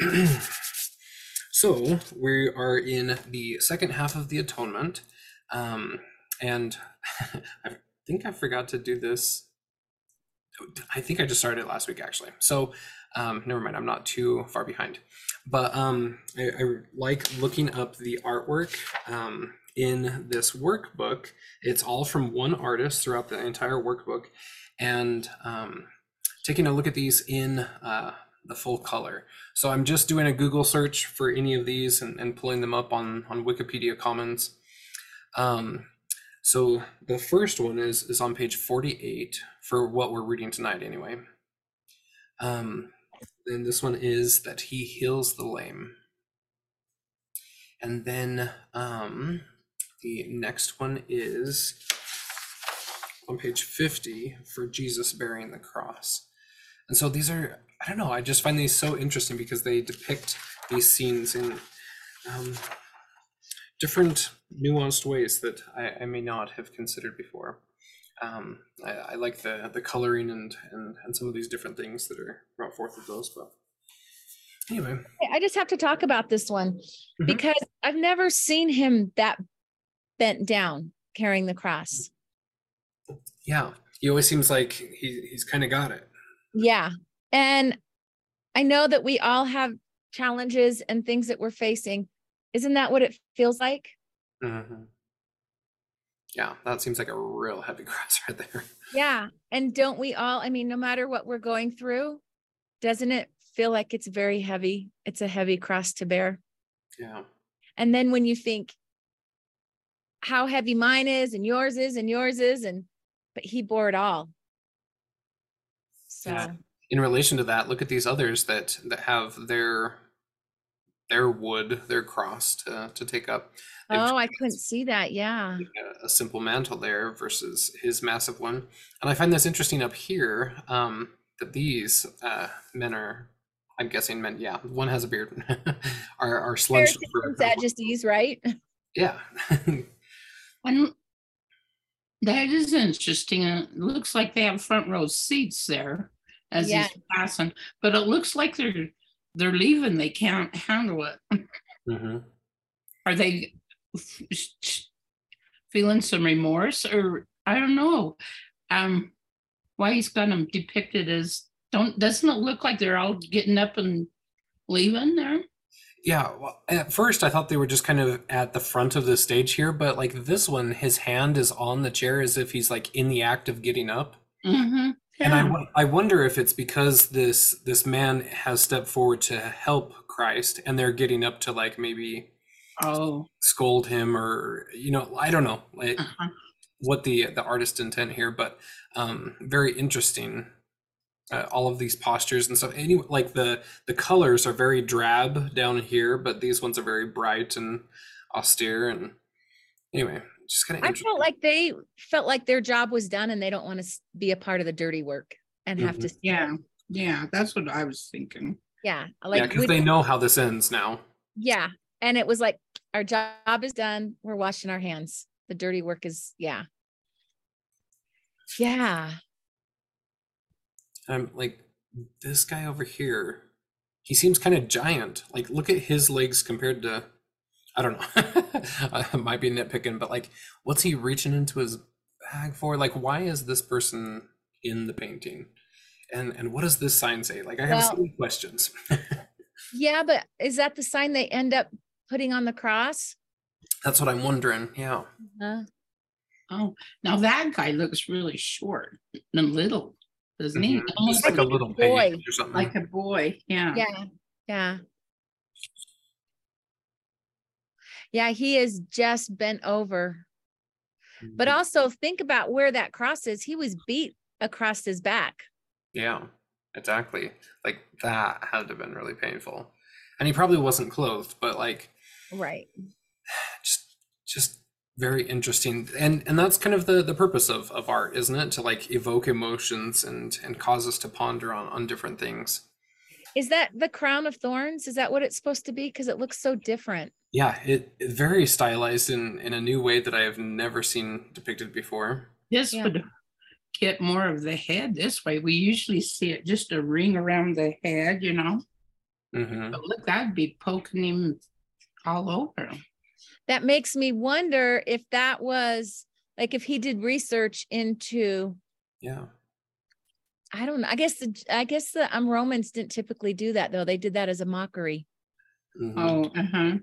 so we are in the second half of the atonement, um, and I think I forgot to do this. I think I just started it last week actually. So um, never mind, I'm not too far behind. But um, I, I like looking up the artwork um, in this workbook. It's all from one artist throughout the entire workbook, and um, taking a look at these in uh, the full color. So I'm just doing a Google search for any of these and, and pulling them up on, on Wikipedia Commons. Um, so the first one is, is on page 48 for what we're reading tonight anyway. Um, then this one is that he heals the lame. And then um, the next one is on page 50 for Jesus bearing the cross. And so these are, I don't know, I just find these so interesting because they depict these scenes in um, different nuanced ways that I, I, may not have considered before. Um, I, I, like the the coloring and, and and some of these different things that are brought forth of those. But anyway, I just have to talk about this one mm-hmm. because I've never seen him that bent down carrying the cross. Yeah, he always seems like he he's kind of got it. Yeah. And I know that we all have challenges and things that we're facing. Isn't that what it feels like? Mm-hmm. Yeah, that seems like a real heavy cross right there. Yeah. And don't we all, I mean, no matter what we're going through, doesn't it feel like it's very heavy? It's a heavy cross to bear. Yeah. And then when you think how heavy mine is and yours is and yours is, and but he bore it all. So yeah. In relation to that, look at these others that that have their their wood, their cross to, to take up. They've oh, I couldn't see that. Yeah. A, a, simple mantle there versus his massive one. And I find this interesting up here um, that these uh, men are, I'm guessing men, yeah, one has a beard, are, are slunched. That just ease, right? Yeah. and that is interesting. It looks like they have front row seats there as yeah. he's passing, but it looks like they're they're leaving. They can't handle it. Mm-hmm. Are they feeling some remorse, or I don't know? Um, why he's got them depicted as don't doesn't it look like they're all getting up and leaving there? Yeah, well, at first I thought they were just kind of at the front of the stage here, but like this one, his hand is on the chair as if he's like in the act of getting up. Mm-hmm. Yeah. And I, I wonder if it's because this this man has stepped forward to help Christ, and they're getting up to like maybe oh scold him or you know I don't know like uh-huh. what the the artist intent here, but um, very interesting uh, all of these postures and stuff. Anyway, like the the colors are very drab down here, but these ones are very bright and austere. And anyway, just kind of. I felt like they felt like their job was done, and they don't want to be a part of the dirty work and have mm-hmm. to. Yeah, yeah, that's what I was thinking. Yeah, like yeah, because they know how this ends now. Yeah, and it was like our job is done. We're washing our hands. The dirty work is yeah. Yeah, I'm like, this guy over here, he seems kind of giant. Like, look at his legs compared to, I don't know. I might be nitpicking, but like, what's he reaching into his bag for? Like, why is this person in the painting? And and what does this sign say? Like, I have well, so many questions. yeah, but is that the sign they end up putting on the cross? That's what I'm wondering. Yeah. Uh-huh. Oh, now that guy looks really short and little doesn't he? Mhm. Almost like a little boy. or something. Like a boy, yeah. Yeah, yeah. Yeah, he is just bent over. But mm-hmm. also think about where that cross is. He was beat across his back. Yeah, exactly. Like that had to have been really painful. And he probably wasn't clothed, but like Right. just just very interesting and and that's kind of the the purpose of of art isn't it to like evoke emotions and and cause us to ponder on on different things is that the crown of thorns? Is that what it's supposed to be? Because it looks so different. Yeah it, it, very stylized in in a new way that i have never seen depicted before. This yeah. would get more of the head this way. We usually see it just a ring around the head you know? Hmm But look, that'd be poking him all over. That makes me wonder if that was like if he did research into Yeah. I don't know. I guess the I guess the um Romans didn't typically do that though. They did that as a mockery. Mhm. Oh, uh-huh.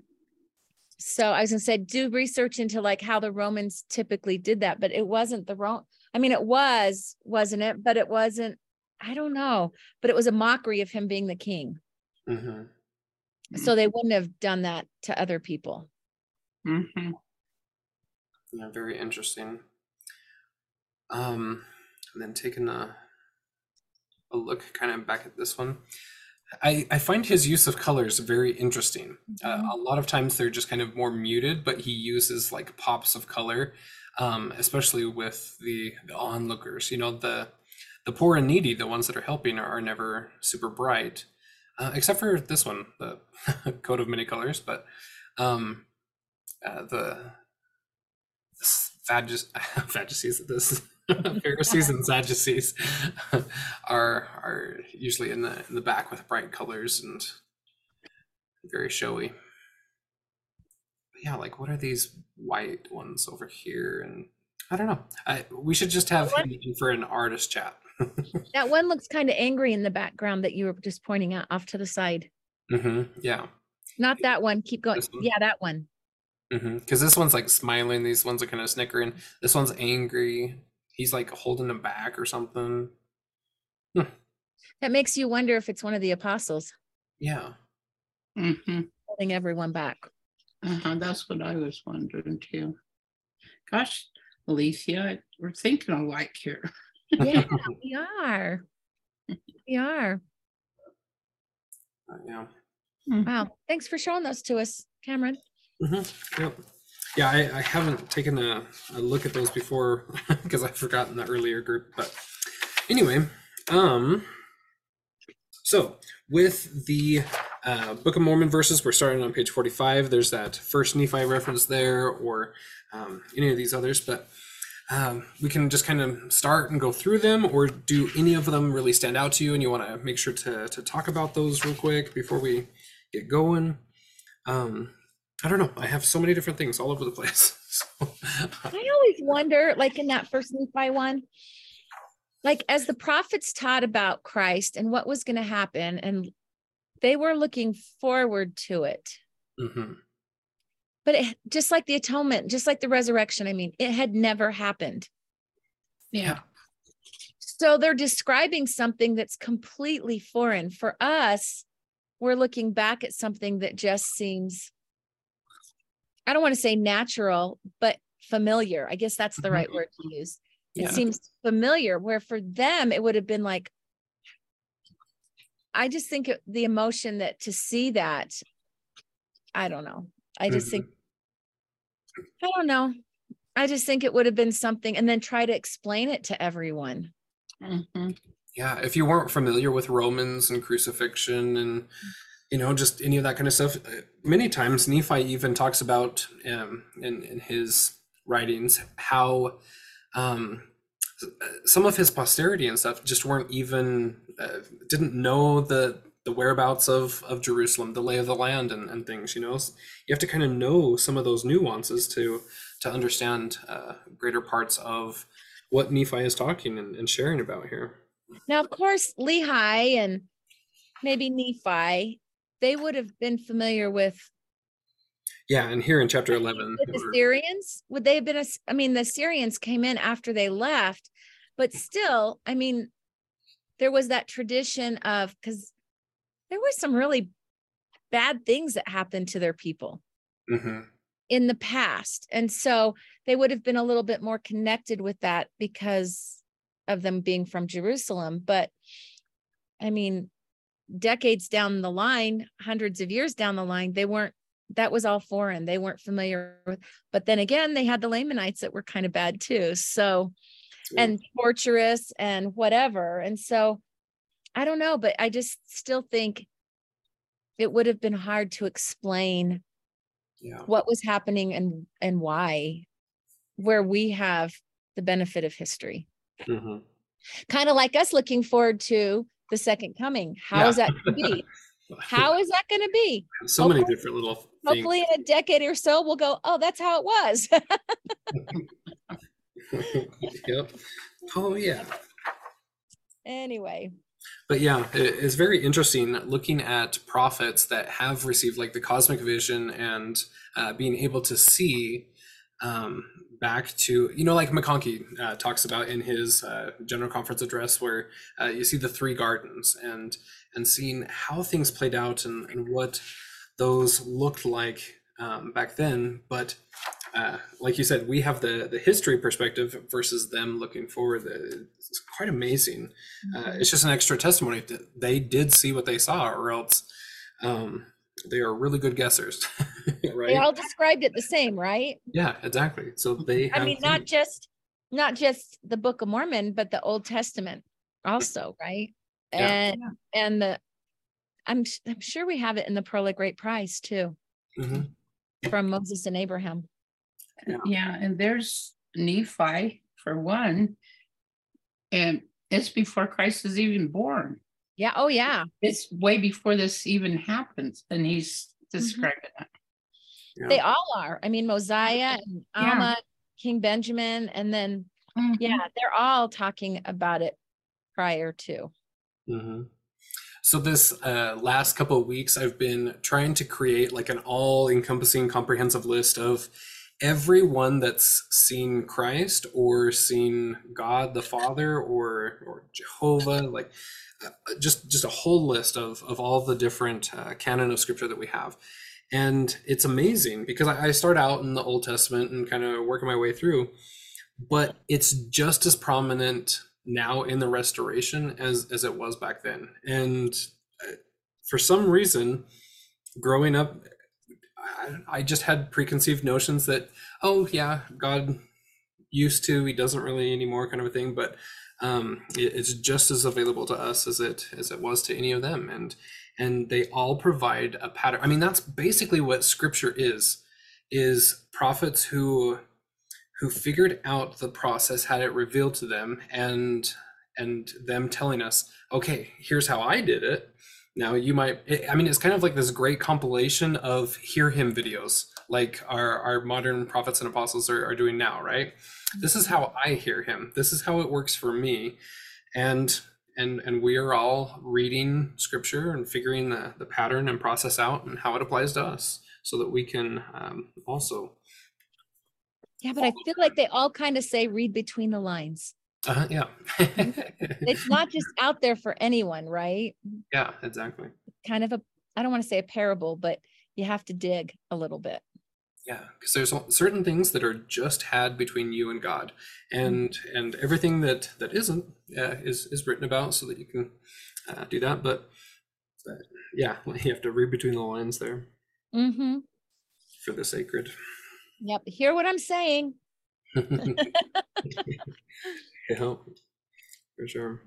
So I was gonna say do research into like how the Romans typically did that, but it wasn't the Rom. I mean, it was, wasn't it? But it wasn't. I don't know. But it was a mockery of him being the king. Mhm. So they wouldn't have done that to other people. hmm Yeah, very interesting. Um, and then taking a a look kind of back at this one. I, I find his use of colors very interesting. Uh, Mhm. a lot of times they're just kind of more muted, but he uses like pops of color, um, especially with the, the onlookers. You know, the the poor and needy, the ones that are helping, are, are never super bright, uh, except for this one, the coat of many colors. But um, uh, the Phadus, Phadducees, this Pharisees and Sadducees are are usually in the in the back with bright colors and very showy. But yeah, like what are these white ones over here? And I don't know. I we should just have What? him for an artist chat. That one looks kind of angry in the background that you were just pointing out off to the side. hmm Yeah. Not that one. Keep going. One? Yeah, that one. Because this one's like smiling. These ones are kind of snickering. This one's angry. He's like holding him back or something. That makes you wonder if it's one of the apostles Yeah. hmm holding everyone back. Uh-huh. That's what I was wondering too. Gosh, Alicia, we're thinking alike here. Yeah, we are. We are. Uh, yeah. Wow. Thanks for showing those to us, Cameron. Mm-hmm. Yep. Yeah, I, I haven't taken a, a look at those before because I've forgotten the earlier group. But anyway, um, so with the uh, Book of Mormon verses, we're starting on page 45. There's that first Nephi reference there, or um, any of these others, but um, we can just kind of start and go through them, or do any of them really stand out to you and you want to make sure to, to talk about those real quick before we get going? Um, I don't know. I have so many different things all over the place. So, I always wonder, like in that first Nephi one, like as the prophets taught about Christ and what was going to happen, and they were looking forward to it. mhm. But it, just like the atonement, just like the resurrection, I mean, it had never happened. Yeah. So they're describing something that's completely foreign. For us, we're looking back at something that just seems, I don't want to say natural, but familiar. I guess that's the right word to use. It Yeah. seems familiar, where for them, it would have been like, I just think the emotion that to see that, I don't know. I just think, I don't know. I just think it would have been something and then try to explain it to everyone. hmm Yeah, if you weren't familiar with Romans and crucifixion and you know just any of that kind of stuff, uh, many times Nephi even talks about um, in in his writings how um, some of his posterity and stuff just weren't even uh, didn't know the the whereabouts of of Jerusalem, the lay of the land, and, and things. You know, you have to kind of know some of those nuances to to understand uh, greater parts of what Nephi is talking and, and sharing about here. Now, of course, Lehi and maybe Nephi, they would have been familiar with Yeah, and here in chapter 11, with the Syrians. Would they have been? a I mean, the Syrians came in after they left, but still, I mean, there was that tradition of because there were some really bad things that happened to their people Mhm. in the past. And so they would have been a little bit more connected with that because of them being from Jerusalem. But I mean, decades down the line, hundreds of years down the line, they weren't, that was all foreign. They weren't familiar with, but then again, they had the Lamanites that were kind of bad too. So, Yeah. and torturous and whatever. And so I don't know, but I just still think it would have been hard to explain yeah, what was happening and and why where we have the benefit of history mhm. kind of like us looking forward to the second coming how is that going to be How is that going to be? so many different little things. Hopefully, in a decade or so, we'll go, oh, that's how it was. yep. Oh yeah. anyway, But yeah, it, it's very interesting looking at prophets that have received like the cosmic vision and uh, being able to see um, back to you know like McConkie uh, talks about in his uh, general conference address where uh, you see the three gardens and and seeing how things played out and, and what those looked like um, back then. But uh, like you said we have the the history perspective versus them looking forward. It's quite amazing. Uh, it's just an extra testimony that they did see what they saw or else um, they are really good guessers right they all described it the same, right? yeah exactly so they have I mean, not just not just the Book of Mormon, but the Old Testament also, right? Yeah. And and the I'm I'm sure we have it in the Pearl of Great Price too, Mhm. from Moses and Abraham. Yeah. Yeah, and there's Nephi for one. And it's before Christ is even born. Yeah. Oh yeah. It's way before this even happens, and he's describing it. Yeah. They all are. I mean, Mosiah and Yeah. Alma, King Benjamin, and then yeah, they're all talking about it prior to. hmm So this uh, last couple of weeks, I've been trying to create like an all-encompassing, comprehensive list of everyone that's seen Christ or seen God the Father or or Jehovah, like uh, just just a whole list of of all the different uh, canon of Scripture that we have. And it's amazing because I, I start out in the Old Testament and kind of working my way through, but it's just as prominent now in the restoration as as it was back then and uh, for some reason growing up I, just had preconceived notions that oh yeah god used to he doesn't really anymore kind of a thing but um it, it's just as available to us as it as it was to any of them. And and they all provide a pattern. I mean that's basically what scripture is is prophets who who figured out the process had it revealed to them and and them telling us okay here's how i did it now you might i mean it's kind of like this great compilation of hear him videos like our our modern prophets and apostles are, are doing now right? This is how i hear him. This is how it works for me. And and and we are all reading scripture and figuring the, the pattern and process out and how it applies to us so that we can um, also Yeah, but I feel like they all kind of say read between the lines. Uh, yeah It's not just out there for anyone, right? yeah exactly Kind of a I don't want to say a parable, but you have to dig a little bit. yeah because there's certain things that are just had between you and god and and everything that that isn't uh, is is written about so that you can uh, do that but, but yeah you have to read between the lines there Mm-hmm. for the sacred Yep. Hear what I'm saying? yeah for sure.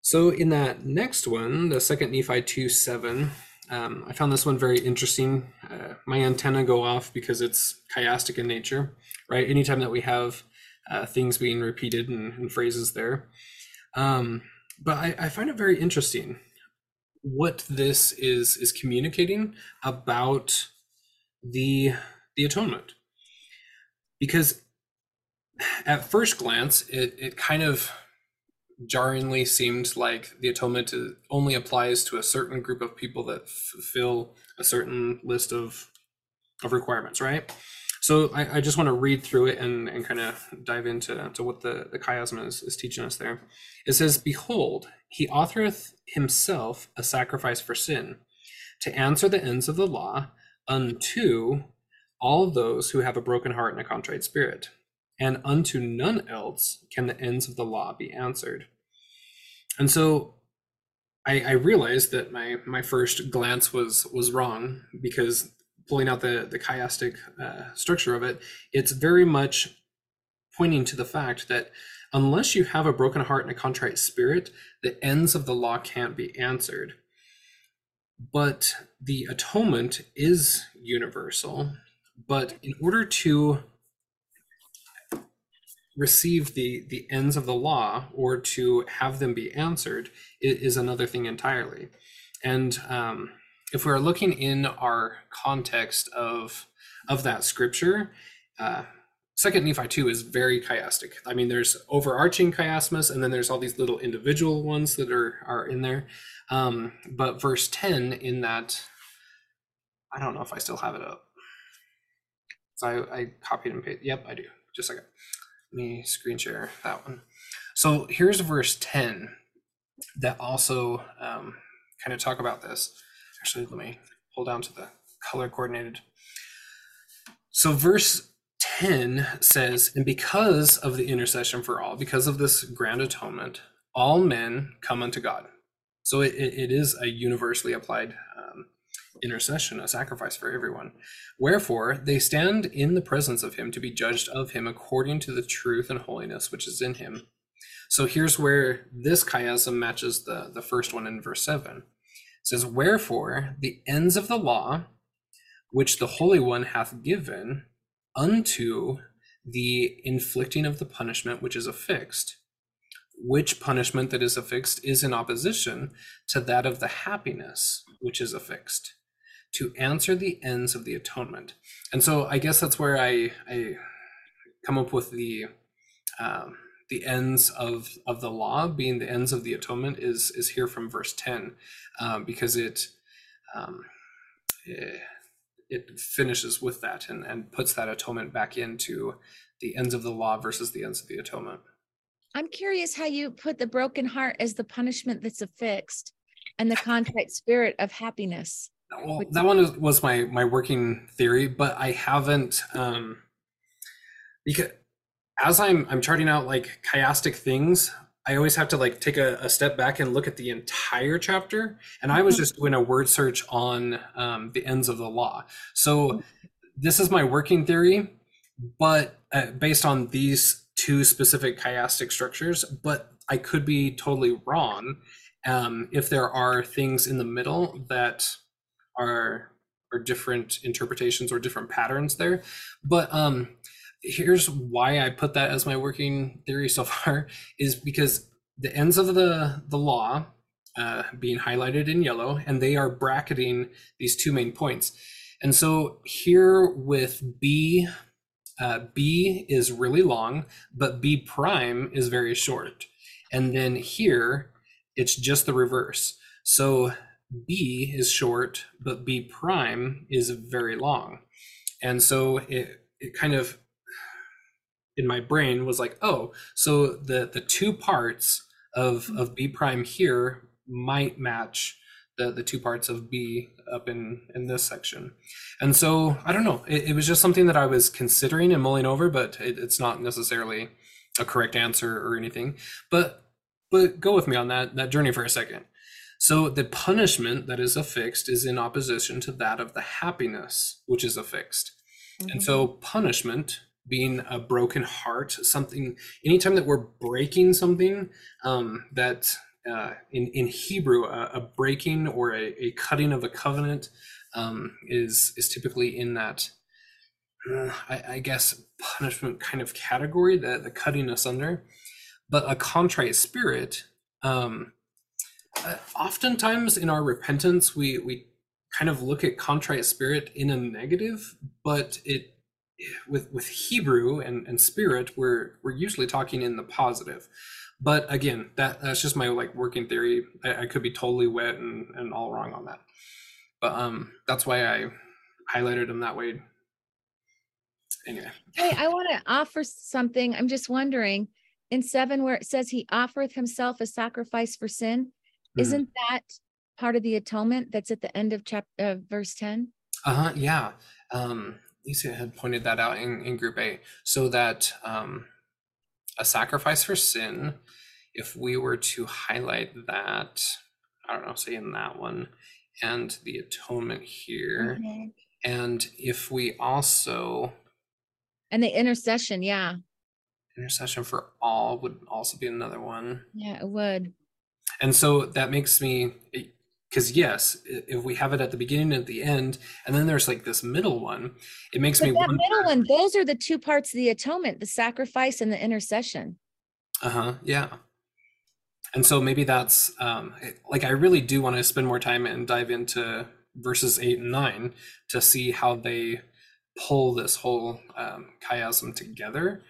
So in that next one the second nephi 2 7 um, i found this one very interesting. Uh, my antenna go off because it's chiastic in nature right? Anytime that we have uh, things being repeated and, and phrases there. Um, but I, I find it very interesting what this is is communicating about the the atonement. Because at first glance it, it kind of jarringly seemed like the atonement only applies to a certain group of people that fulfill a certain list of of requirements right? So i, I just want to read through it and, and kind of dive into to what the, the chiasm is, is teaching us there. It says behold he authoreth himself a sacrifice for sin to answer the ends of the law unto all those who have a broken heart and a contrite spirit and unto none else can the ends of the law be answered. And so I, I realized that my my first glance was was wrong because pulling out the the chiastic uh, structure of it, it's very much pointing to the fact that unless you have a broken heart and a contrite spirit, the ends of the law can't be answered. But the atonement is universal. But in order to receive the the ends of the law or to have them be answered is another thing entirely And um, if we're looking in our context of of that scripture, uh, Second Nephi two is very chiastic. I mean, there's overarching chiasmus, and then there's all these little individual ones that are are in there. Um, but verse ten in that, I don't know if I still have it up. So I, I copied and pasted. Yep, I do. Just a second. Me screen share that one. So here's verse ten that also um, kind of talk about this. Actually, let me pull down to the color coordinated. So verse 10 says, And because of the intercession for all, because of this grand atonement, all men come unto God. So it, it is a universally applied um, intercession, a sacrifice for everyone. Wherefore they stand in the presence of him to be judged of him according to the truth and holiness which is in him. So here's where this chiasm matches the, the first one in verse 7. It says, Wherefore the ends of the law, which the Holy One hath given, unto the inflicting of the punishment which is affixed, which punishment that is affixed is in opposition to that of the happiness which is affixed, to answer the ends of the atonement. And so I guess that's where I, I come up with the um, the ends of of the law being the ends of the atonement is is here from verse 10 um, because it um, eh, it finishes with that and, and puts that atonement back into the ends of the law versus the ends of the atonement. I'm curious how you put the broken heart as the punishment that's affixed and the contrite spirit of happiness. Well, that one was my my working theory, but I haven't um because as I'm I'm charting out like chiastic things, I always have to like take a, a, step back and look at the entire chapter. And I was mm-hmm. just doing a word search on um, the ends of the law. So mm-hmm. this is my working theory, but uh, based on these two specific chiastic structures, but I could be totally wrong um, if there are things in the middle that are are different interpretations or different patterns there. But um, here's why I put that as my working theory so far is because the ends of the the law uh, being highlighted in yellow, and they are bracketing these two main points. And so here with B, uh, B is really long, but B prime is very short. And then here, it's just the reverse. So B is short, but B prime is very long. And so it, it kind of in my brain was like, oh, so the the two parts of of B prime here might match the the two parts of B up in in this section. And so I don't know. It, it was just something that I was considering and mulling over, but it, it's not necessarily a correct answer or anything. But but go with me on that that journey for a second. So the punishment that is affixed is in opposition to that of the happiness which is affixed. Mm-hmm. And so punishment being a broken heart something anytime that we're breaking something um, that uh, in, in hebrew a, a breaking or a, a, cutting of a covenant um, is is typically in that uh, I, I, guess punishment kind of category the, the cutting asunder but a contrite spirit um, uh, oftentimes in our repentance we we kind of look at contrite spirit in a negative but it with with Hebrew and, and spirit, we're we're usually talking in the positive. But again, that that's just my like working theory. I, I could be totally wet and, and all wrong on that. But um that's why I highlighted them that way. Anyway. Hey, I want to offer something. I'm just wondering in seven where it says he offereth himself a sacrifice for sin, mm-hmm. isn't that part of the atonement that's at the end of chapter uh, verse 10? Uh-huh. Yeah. Um Lisa had pointed that out in, in group A, so that um, a sacrifice for sin, if we were to highlight that, I don't know, say in that one, and the atonement here, and if we also and the intercession, yeah, intercession for all would also be another one. Yeah, it would. And so that makes me because yes if we have it at the beginning and at the end and then there's like this middle one it makes but me that wonder, middle one those are the two parts of the atonement the sacrifice and the intercession uh-huh yeah and so maybe that's um, like I really do want to spend more time and dive into verses eight and nine to see how they pull this whole um, chiasm together.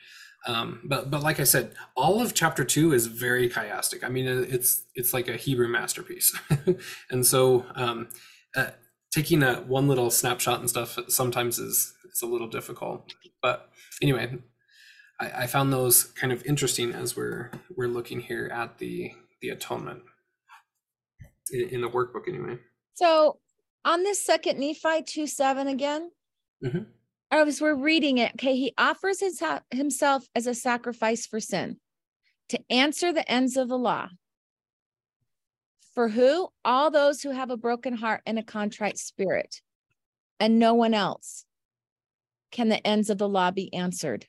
Um, but but like I said, all of chapter two is very chiastic. I mean, it's it's like a Hebrew masterpiece, and so um, uh, taking a one little snapshot and stuff sometimes is is a little difficult. But anyway, I, I found those kind of interesting as we're we're looking here at the the atonement in, in the workbook anyway. So on this second Nephi two seven again. As we're reading it, okay, he offers his, himself as a sacrifice for sin to answer the ends of the law. For who? All those who have a broken heart and a contrite spirit, and no one else can the ends of the law be answered.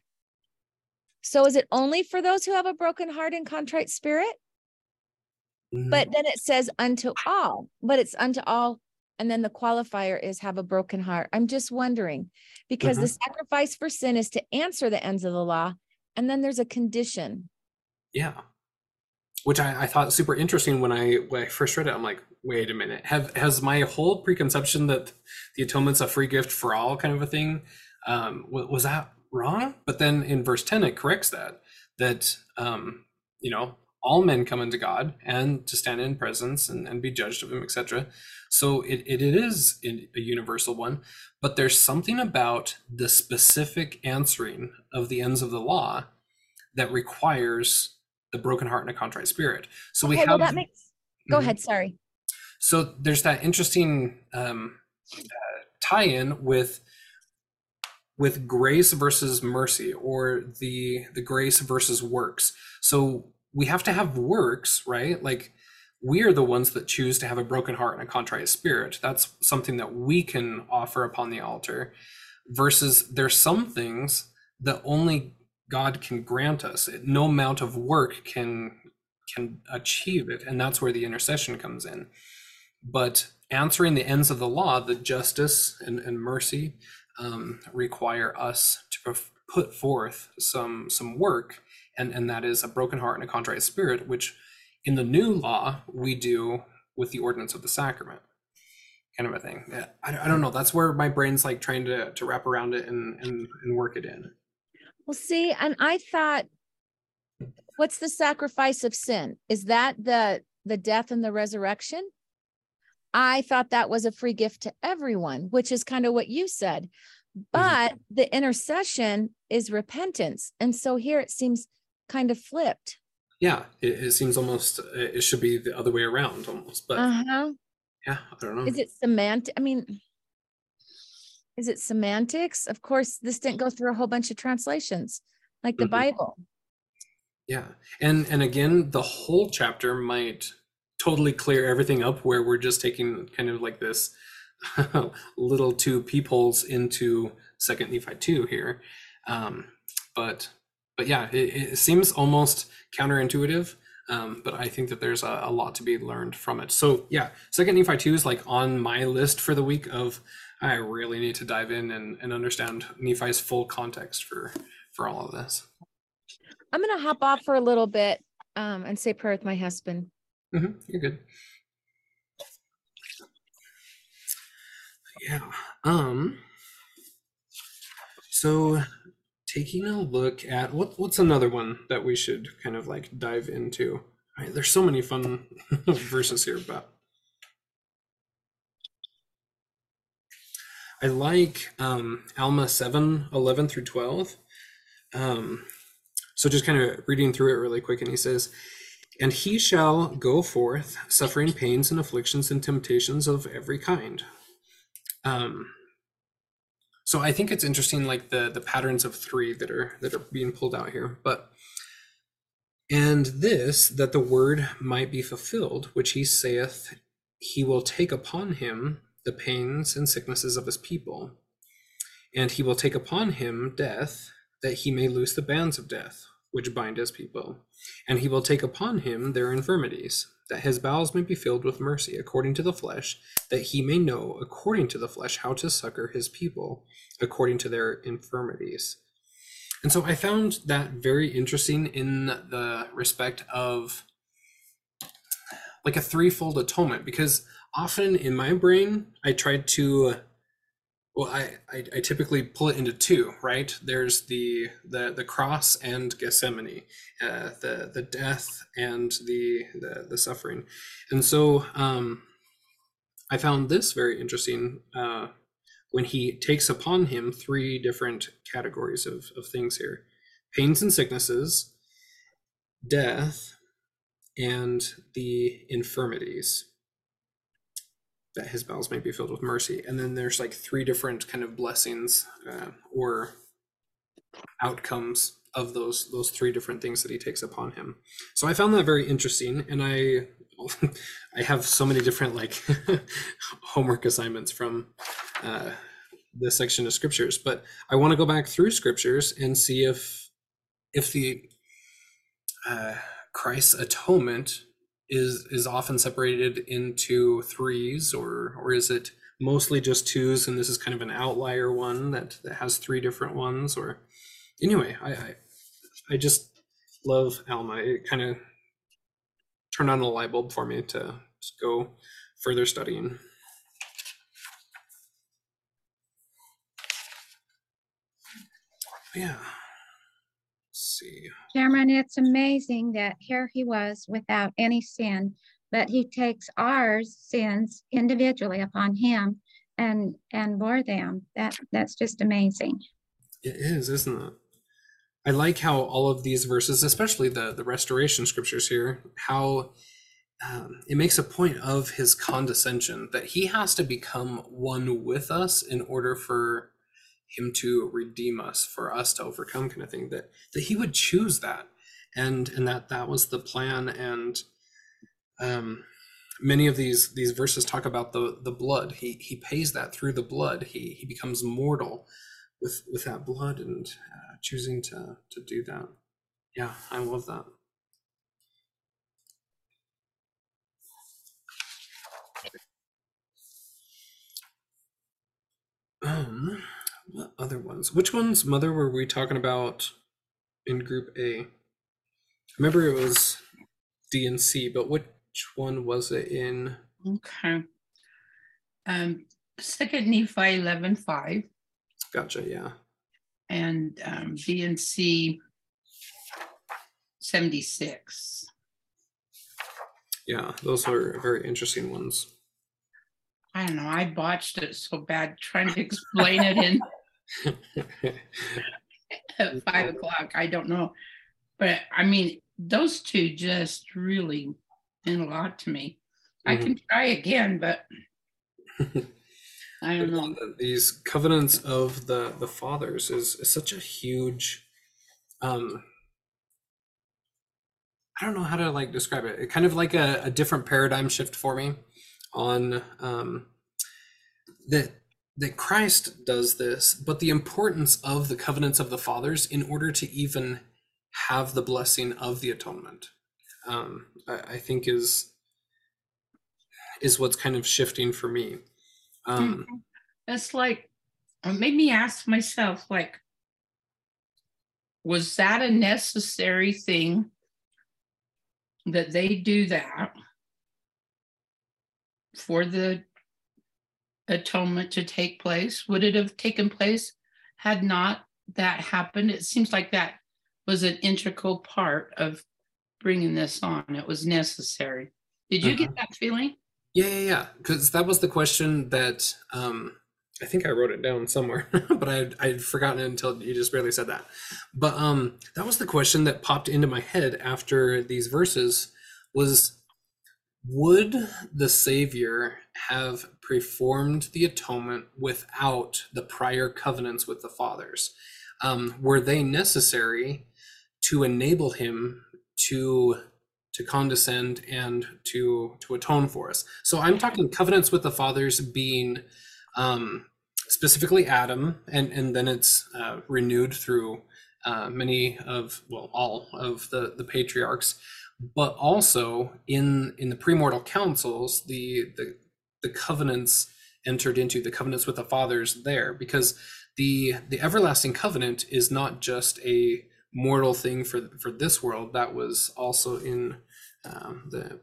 So is it only for those who have a broken heart and contrite spirit? Mm-hmm. But then it says unto all, but it's unto all. And then the qualifier is have a broken heart. I'm just wondering because the sacrifice for sin is to answer the ends of the law. And then there's a condition. Yeah. Which I, I thought super interesting when I when I first read it. I'm like, wait a minute. Have has my whole preconception that the atonement's a free gift for all kind of a thing, um, wa- was that wrong? But then in verse 10 it corrects that that um, you know, all men come unto God and to stand in presence and, and be judged of him, etc. So it, it, it is in- a universal one, but there's something about the specific answering of the ends of the law that requires the broken heart and a contrite spirit. So we Okay, well, have that makes, go Mhm. ahead, sorry. so there's that interesting um, uh, tie-in with with grace versus mercy or the the grace versus works so we have to have works right? Like we are the ones that choose to have a broken heart and a contrite spirit. That's something that we can offer upon the altar versus there's some things that only god can grant us. No amount of work can can achieve it and that's where the intercession comes in. But answering the ends of the law, the justice and, and mercy um, require us to put forth some some work, and and that is a broken heart and a contrite spirit, which in the new law we do with the ordinance of the sacrament, kind of a thing. Yeah, I, I don't know. That's where my brain's like trying to to wrap around it and and, and work it in. Well, see, and I thought, what's the sacrifice of sin? Is that the the death and the resurrection? I thought that was a free gift to everyone, which is kind of what you said. Mm-hmm. But the intercession is repentance. And so here it seems kind of flipped. Yeah, it, it seems almost it should be the other way around almost, but Uh-huh. yeah, I don't know. Is it semantic? I mean, is it semantics? Of course, this didn't go through a whole bunch of translations like the Mhm. Bible. Yeah. And and again, the whole chapter might totally clear everything up where we're just taking kind of like this little two peepholes into second Nephi 2 here. Um, but but yeah, it, it seems almost counterintuitive. Um, but I think that there's a, a lot to be learned from it. So yeah, second Nephi 2 is like on my list for the week of I really need to dive in and, and understand Nephi's full context for for all of this. I'm gonna hop off for a little bit um, and say prayer with my husband. hmm you're good. Yeah. Um. So, taking a look at what what's another one that we should kind of like dive into. There's so many fun verses here, but I like um, Alma 7, 11 through 12. Um, so just kind of reading through it really quick, and he says, and he shall go forth, suffering pains and afflictions and temptations of every kind. Um, so I think it's interesting, like the the patterns of three that are that are being pulled out here. But and this that the word might be fulfilled, which he saith, he will take upon him the pains and sicknesses of his people, and he will take upon him death, that he may loose the bands of death, which bind his people. And he will take upon him their infirmities, that his bowels may be filled with mercy according to the flesh, that he may know according to the flesh how to succor his people according to their infirmities. And so I found that very interesting in the respect of like a threefold atonement because often in my brain I tried to well I, I I typically pull it into two right? There's the the the cross and Gethsemane uh, the the death and the the, the suffering. And so um I found this very interesting uh when he takes upon him three different categories of, of things here pains and sicknesses death and the infirmities that his bowels may be filled with mercy. And then there's like three different kind of blessings uh, or outcomes of those those three different things that he takes upon him. So i found that very interesting and i i have so many different like homework assignments from uh, this section of scriptures. But i want to go back through scriptures and see if if the uh, Christ's atonement is is often separated into threes, or or is it mostly just twos? And this is kind of an outlier one that that has three different ones. Or anyway, I I, I just love Alma. It kind of turned on a light bulb for me to, go further studying. Yeah. Let's see. Cameron, it's amazing that here he was without any sin, but he takes our sins individually upon him and and bore them. That that's just amazing. It is, isn't it? I like how all of these verses, especially the the restoration scriptures here, how um, it makes a point of his condescension that he has to become one with us in order for him to redeem us, for us to overcome, kind of thing. That that he would choose that, and and that that was the plan. And um, many of these these verses talk about the the blood. He he pays that through the blood. He he becomes mortal with with that blood and uh, choosing to to do that. Yeah, I love that. Um, other ones? Which ones, Mother, were we talking about in Group A? I remember it was D and C, but which one was it in? Okay. Um, second Nephi eleven five Gotcha. Yeah. and um, D and C seventy six. Yeah. Those were very interesting ones. I don't know. I botched it so bad trying to explain it in at five o'clock. I don't know, but I mean, those two just really meant a lot to me. I can try again, but I don't know. These covenants of the the fathers is, is such a huge um I don't know how to like describe it. It kind of like a, a different paradigm shift for me on um that that Christ does this, but the importance of the covenants of the fathers in order to even have the blessing of the atonement, um, I, I think is is what's kind of shifting for me. Um, It's like it made me ask myself, like, was that a necessary thing that they do that for the atonement to take place? Would it have taken place had not that happened? It seems like that was an integral part of bringing this on. It was necessary. Did you get that feeling? Yeah, yeah, yeah. Because that was the question that um, I think I wrote it down somewhere, but I'd I'd forgotten it until you just barely said that. But um, that was the question that popped into my head after these verses was would the Savior have performed the atonement without the prior covenants with the fathers? Um, were they necessary to enable him to to condescend and to to atone for us? So I'm talking covenants with the fathers being um, specifically Adam, and and then it's uh, renewed through uh, many of well all of the the patriarchs but also in in the premortal councils the the the covenants entered into the covenants with the fathers there because the the everlasting covenant is not just a mortal thing for for this world that was also in um, the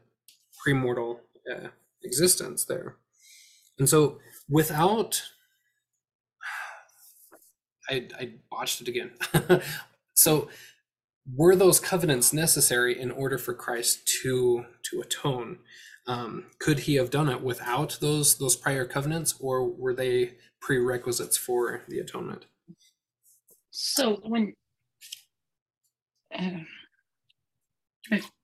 premortal uh, existence there. And so without I, I botched it again. so were those covenants necessary in order for Christ to to atone? Um, could he have done it without those those prior covenants, or were they prerequisites for the atonement? So when I-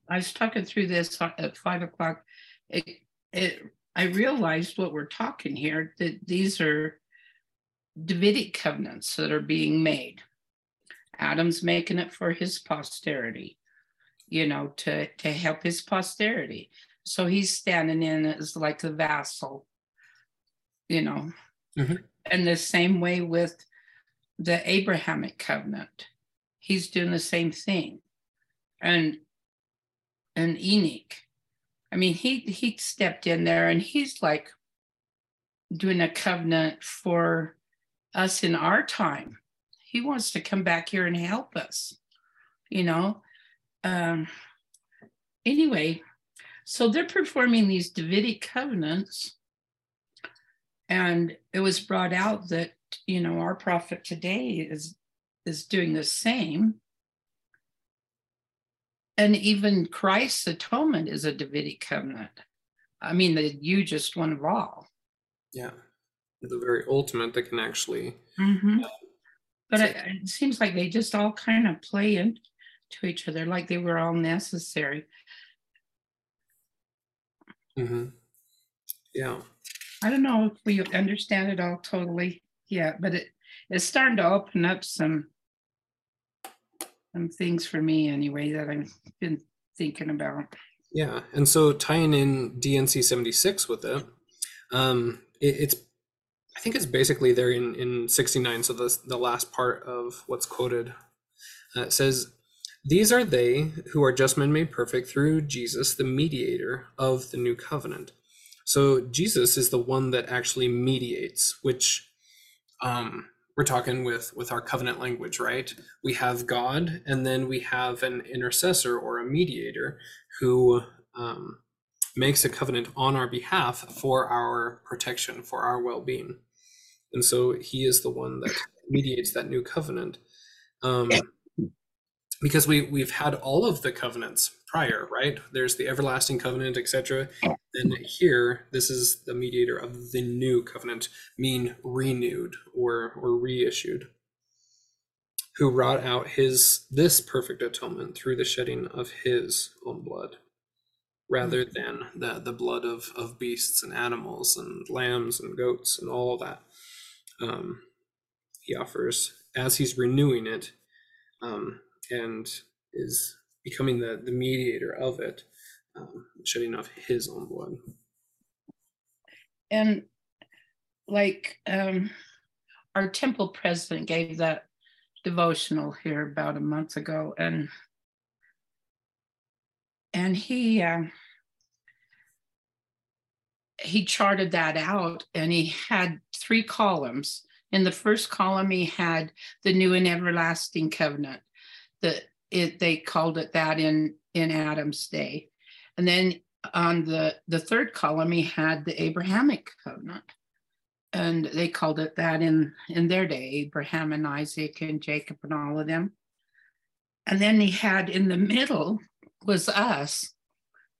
I was talking through this at five o'clock, it, it, I realized what we're talking here, that these are Davidic covenants that are being made. Adam's making it for his posterity, you know, to, to help his posterity. So he's standing in as like a vassal, you know. Mhm. And the same way with the Abrahamic covenant. He's doing the same thing. And and Enoch. I mean, he he stepped in there and he's like doing a covenant for us in our time. He wants to come back here and help us, you know. Um anyway, so they're performing these Davidic covenants. And it was brought out that you know our prophet today is is doing the same. And even christ's atonement is a davidic covenant. I mean the hugest one of all. Yeah, the very ultimate that can actually. Mm-hmm. but it, it seems like they just all kind of play into each other like they were all necessary Mhm. Yeah. i don't know if we understand it all totally yet but it it's starting to open up some some things for me anyway that i've been thinking about Yeah, and so tying in D&C seventy six with it, um, it, it's I think it's basically there in in sixty nine. So the the last part of what's quoted uh, it says, "These are they who are just men made perfect through Jesus, the mediator of the new covenant." So Jesus is the one that actually mediates, which um, we're talking with with our covenant language, right? We have God, and then we have an intercessor or a mediator who um, makes a covenant on our behalf for our protection, for our well being. And so he is the one that mediates that new covenant. Um, because we, we've had all of the covenants prior, right? There's the everlasting covenant, etc. And here, this is the mediator of the new covenant, mean renewed or, or reissued who wrought out his this perfect atonement through the shedding of his own blood rather than the the blood of of beasts and animals and lambs and goats and all of that um he offers as he's renewing it um and is becoming the the mediator of it um, shedding off his own blood. And like um our temple president gave that devotional here about a month ago and and he um he charted that out and he had three columns. In the first column he had the new and everlasting covenant the it they called it that in in adam's day. And then on the the third column he had the abrahamic covenant. And they called it that in in their day abraham and isaac and jacob and all of them. And then he had in the middle was us.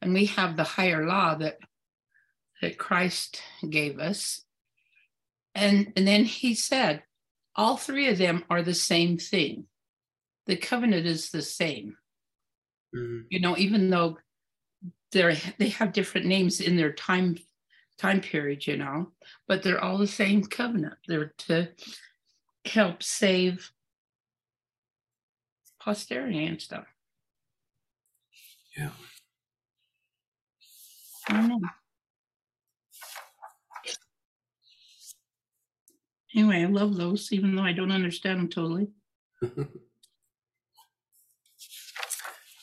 And we have the higher law that that christ gave us. And and then he said all three of them are the same thing the covenant is the same Mhm. you know even though they're they have different names in their time time period you know but they're all the same covenant they're to help save posterity and stuff yeah I don't know. Anyway, I love those, even though I don't understand them totally.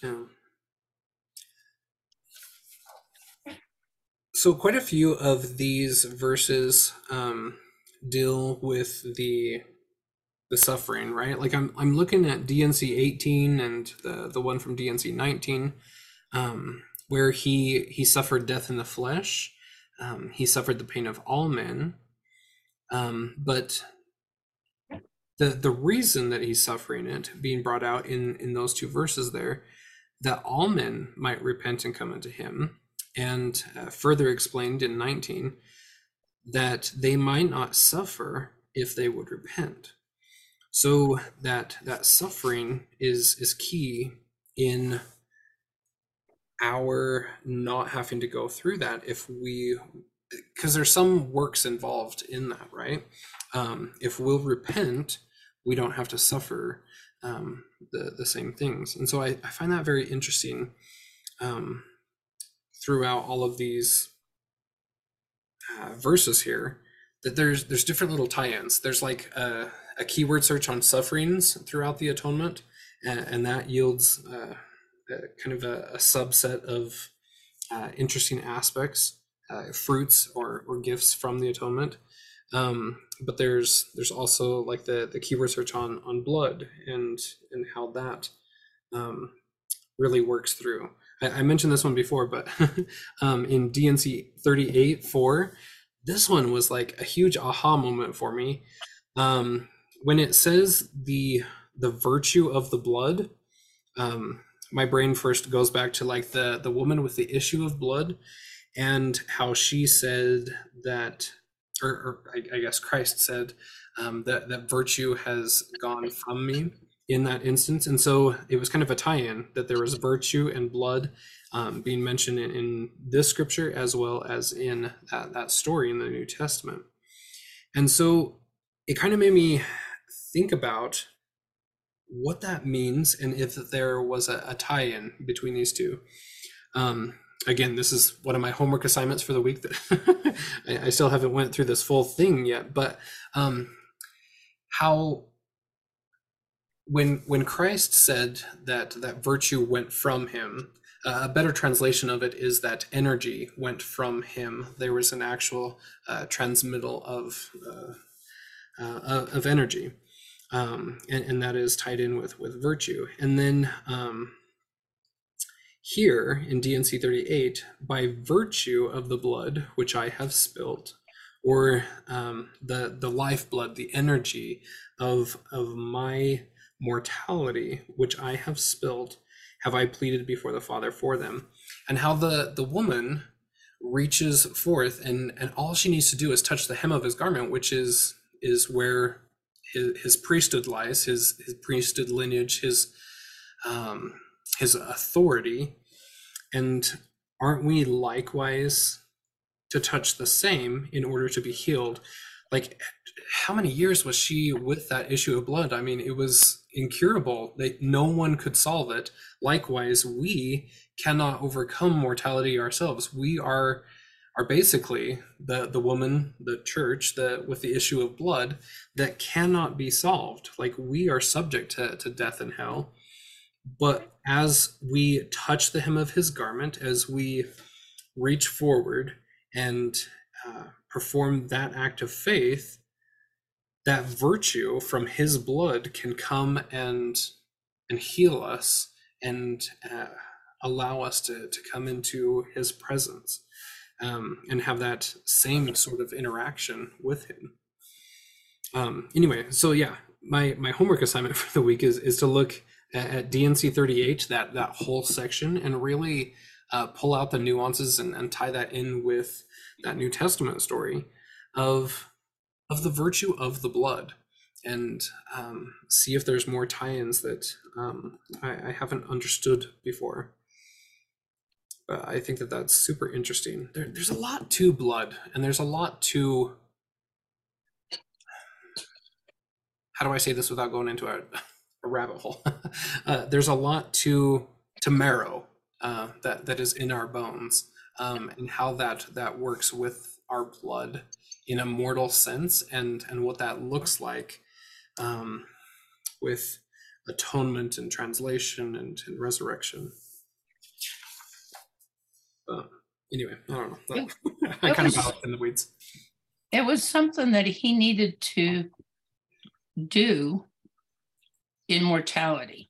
Yeah. So quite a few of these verses um, deal with the the suffering, right? Like I'm I'm looking at D&C 18 and the the one from D&C 19. Um, where he he suffered death in the flesh. Um, he suffered the pain of all men. Um, but the the reason that he's suffering it being brought out in in those two verses there that all men might repent and come unto him and uh, further explained in 19 that they might not suffer if they would repent. So that that suffering is is key in our not having to go through that if we because there's some works involved in that right? Um, if we'll repent we don't have to suffer um, the the same things. And so i, I find that very interesting um, throughout all of these uh, verses here that there's there's different little tie-ins. There's like a, a keyword search on sufferings throughout the atonement and, and that yields uh, a, kind of a, a subset of uh, interesting aspects uh, fruits or, or gifts from the atonement um, but there's there's also like the the keyword search on on blood and and how that um, really works through. I, I mentioned this one before but um, in D&C 38 4 this one was like a huge aha moment for me. Um, when it says the the virtue of the blood um, my brain first goes back to like the the woman with the issue of blood and how she said that or, or I, I, guess Christ said um, that that virtue has gone from me in that instance, and so it was kind of a tie-in that there was virtue and blood um, being mentioned in, in, this scripture as well as in that, that story in the New Testament, and so it kind of made me think about what that means and if there was a, a tie-in between these two. Um, again, this is one of my homework assignments for the week that I, I, still haven't went through this full thing yet, but um, how when when Christ said that that virtue went from him, uh, a better translation of it is that energy went from him. There was an actual uh, transmittal of uh, uh of energy, um, and, and that is tied in with with virtue. And then um, here in D&C 38, by virtue of the blood which I have spilt, or um, the the lifeblood, the energy of of my mortality which I have spilt, have I pleaded before the Father for them. And how the the woman reaches forth and and all she needs to do is touch the hem of his garment, which is is where his, his priesthood lies, his his priesthood lineage, his um his authority and aren't we likewise to touch the same in order to be healed? Like how many years was she with that issue of blood? I mean it was incurable that no one could solve it. Likewise we cannot overcome mortality ourselves. We are are basically the the woman the church the with the issue of blood that cannot be solved. Like we are subject to, to death and hell but as we touch the hem of his garment, as we reach forward and uh, perform that act of faith, that virtue from his blood can come and and heal us and uh, allow us to, to come into his presence um, and have that same sort of interaction with him. Um, anyway, so yeah, my my homework assignment for the week is is to look at D&C 38, that that whole section, and really uh, pull out the nuances and, and tie that in with that New Testament story of of the virtue of the blood, and um, see if there's more tie-ins that um, I, I haven't understood before. But I think that that's super interesting. There, there's a lot to blood, and there's a lot to. How do I say this without going into a a rabbit hole. uh, there's a lot to to marrow uh, that that is in our bones, um, and how that that works with our blood in a mortal sense, and and what that looks like um, with atonement and translation and, and resurrection. Uh, anyway, I don't know. I kind was, of got in the weeds. It was something that he needed to do immortality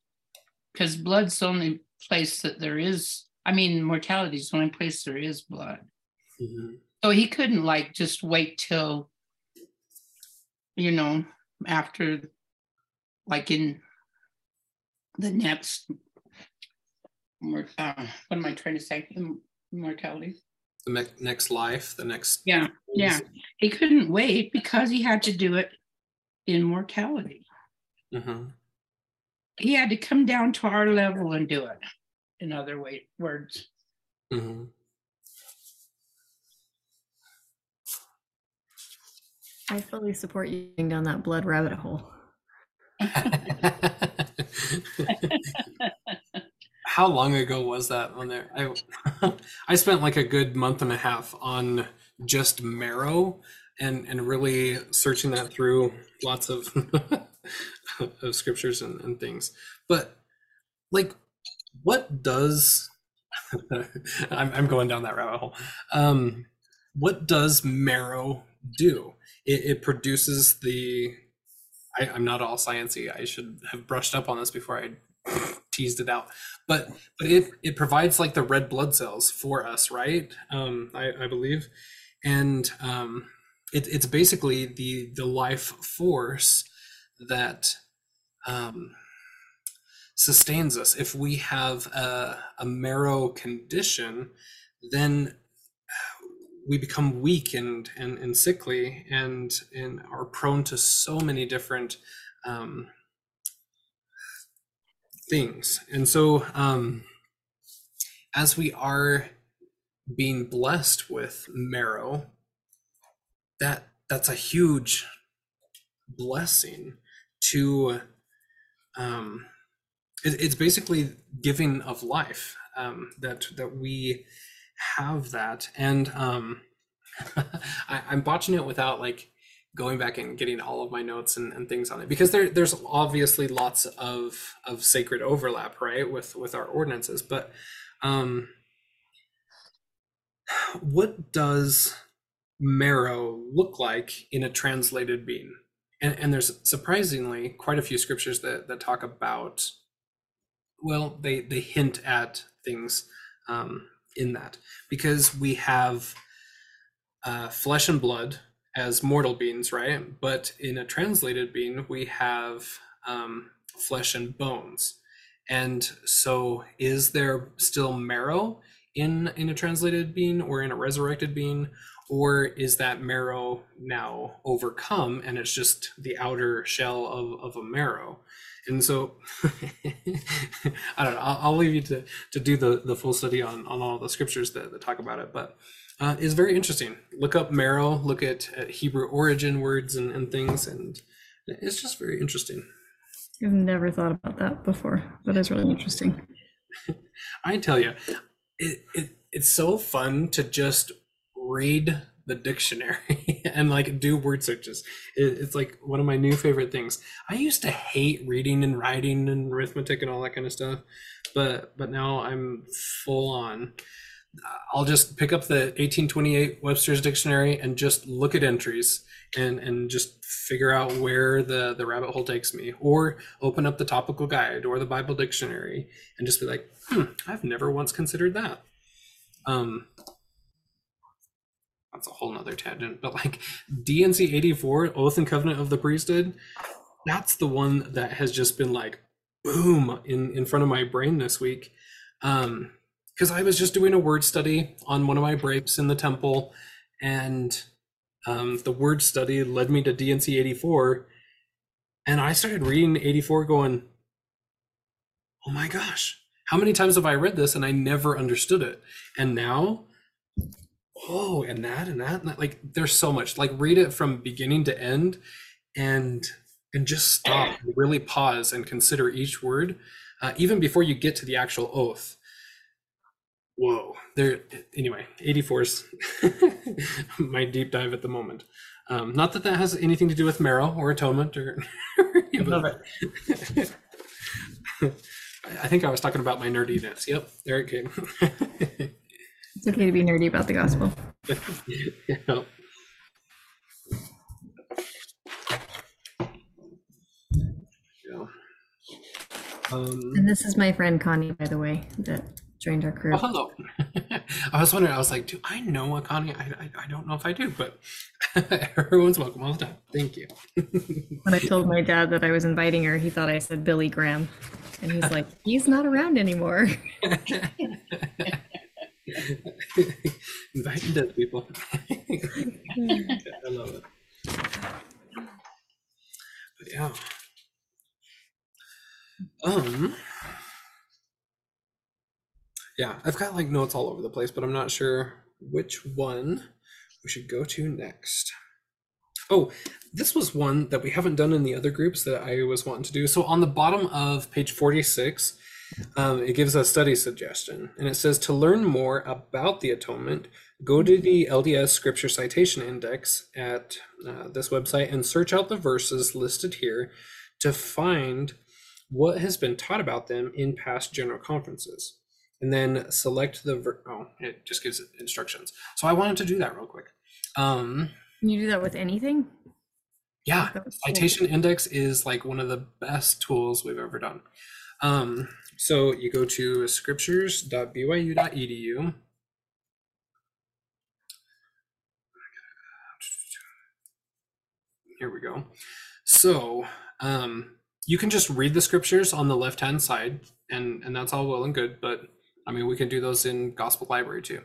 because blood's the only place that there is I mean, mortality is the only place there is blood. Mhm. So he couldn't like just wait till, you know, after, like in the next, uh, what am I trying to say? Im- Immortality. The me- next life, the next. Yeah, yeah. He couldn't wait because he had to do it in mortality. Mhm. He had to come down to our level and do it. In other way, words. Mhm. I fully support you going down that blood rabbit hole. How long ago was that on there? I I spent like a good month and a half on just marrow and and really searching that through lots of of scriptures and, and things. But like what does I'm I'm going down that rabbit hole. Um what does marrow do? It, it produces the I, I'm not all sciency. I should have brushed up on this before I teased it out. But but it it provides like the red blood cells for us, right? Um, I, I believe, and um, it, it's basically the the life force that um, sustains us. If we have a, a marrow condition, then we become weak and, and, and sickly and, and are prone to so many different um, things. And so, um, as we are being blessed with marrow, that that's a huge blessing to um, it, it's basically giving of life um, that that we have that. And um I, i'm botching it without like going back and getting all of my notes and, and things on it. Because there there's obviously lots of of sacred overlap right with with our ordinances. But um what does marrow look like in a translated being and, and there's surprisingly quite a few scriptures that that talk about well they they hint at things um in that because we have uh, flesh and blood as mortal beings, right? But in a translated being, we have um, flesh and bones. And so, is there still marrow in in a translated being or in a resurrected being, or is that marrow now overcome and it's just the outer shell of, of a marrow? And so, I don't know. I'll, I'll leave you to to do the the full study on on all the scriptures that, that talk about it, but uh, it's very interesting. Look up marrow, look at, at Hebrew origin words and, and things, and it's just very interesting. I've never thought about that before. That is really interesting. I tell you, it, it it's so fun to just read the dictionary and like do word searches. It, it's like one of my new favorite things. I used to hate reading and writing and arithmetic and all that kind of stuff, but but now I'm full on. I'll just pick up the 1828 Webster's dictionary and just look at entries and and just figure out where the the rabbit hole takes me or open up the topical guide or the Bible dictionary and just be like, "Hmm, I've never once considered that." Um that's a whole nother tangent, but like D&C 84, Oath and Covenant of the Priesthood, that's the one that has just been like boom in in front of my brain this week. Um because I was just doing a word study on one of my breaks in the temple, and um, the word study led me to D&C 84. And I started reading 84 going, oh my gosh, how many times have I read this and I never understood it? And now, oh, and that and that, and that. Like, there's so much. Like, read it from beginning to end and and just stop and really pause and consider each word uh, even before you get to the actual oath whoa there anyway 84's my deep dive at the moment um not that that has anything to do with marrow or atonement or Love it i think i was talking about my nerdiness yep there it came It's okay to be nerdy about the gospel. yeah. Um, And this is my friend Connie, by the way, that joined our crew. Oh, hello. I was wondering. I was like, do I know a Connie? I, I, I don't know if I do, but everyone's welcome all the time. Thank you. When I told my dad that I was inviting her, he thought I said Billy Graham. And he's like, he's not around anymore. Inviting dead people. I love it. But yeah. Um. Yeah, I've got like notes all over the place, but I'm not sure which one we should go to next. Oh, this was one that we haven't done in the other groups that I was wanting to do. So on the bottom of page 46, um, it gives a study suggestion, and it says to learn more about the atonement, go to the LDS Scripture Citation Index at uh, this website and search out the verses listed here to find what has been taught about them in past general conferences. And then select the ver- oh, it just gives instructions. So I wanted to do that real quick. Um, Can you do that with anything? yeah, That was cool. citation index is like one of the best tools we've ever done. Um, so you go to scriptures.byu.edu. Here we go. So um, you can just read the scriptures on the left hand side, and, and that's all well and good, but I mean, we can do those in Gospel Library too.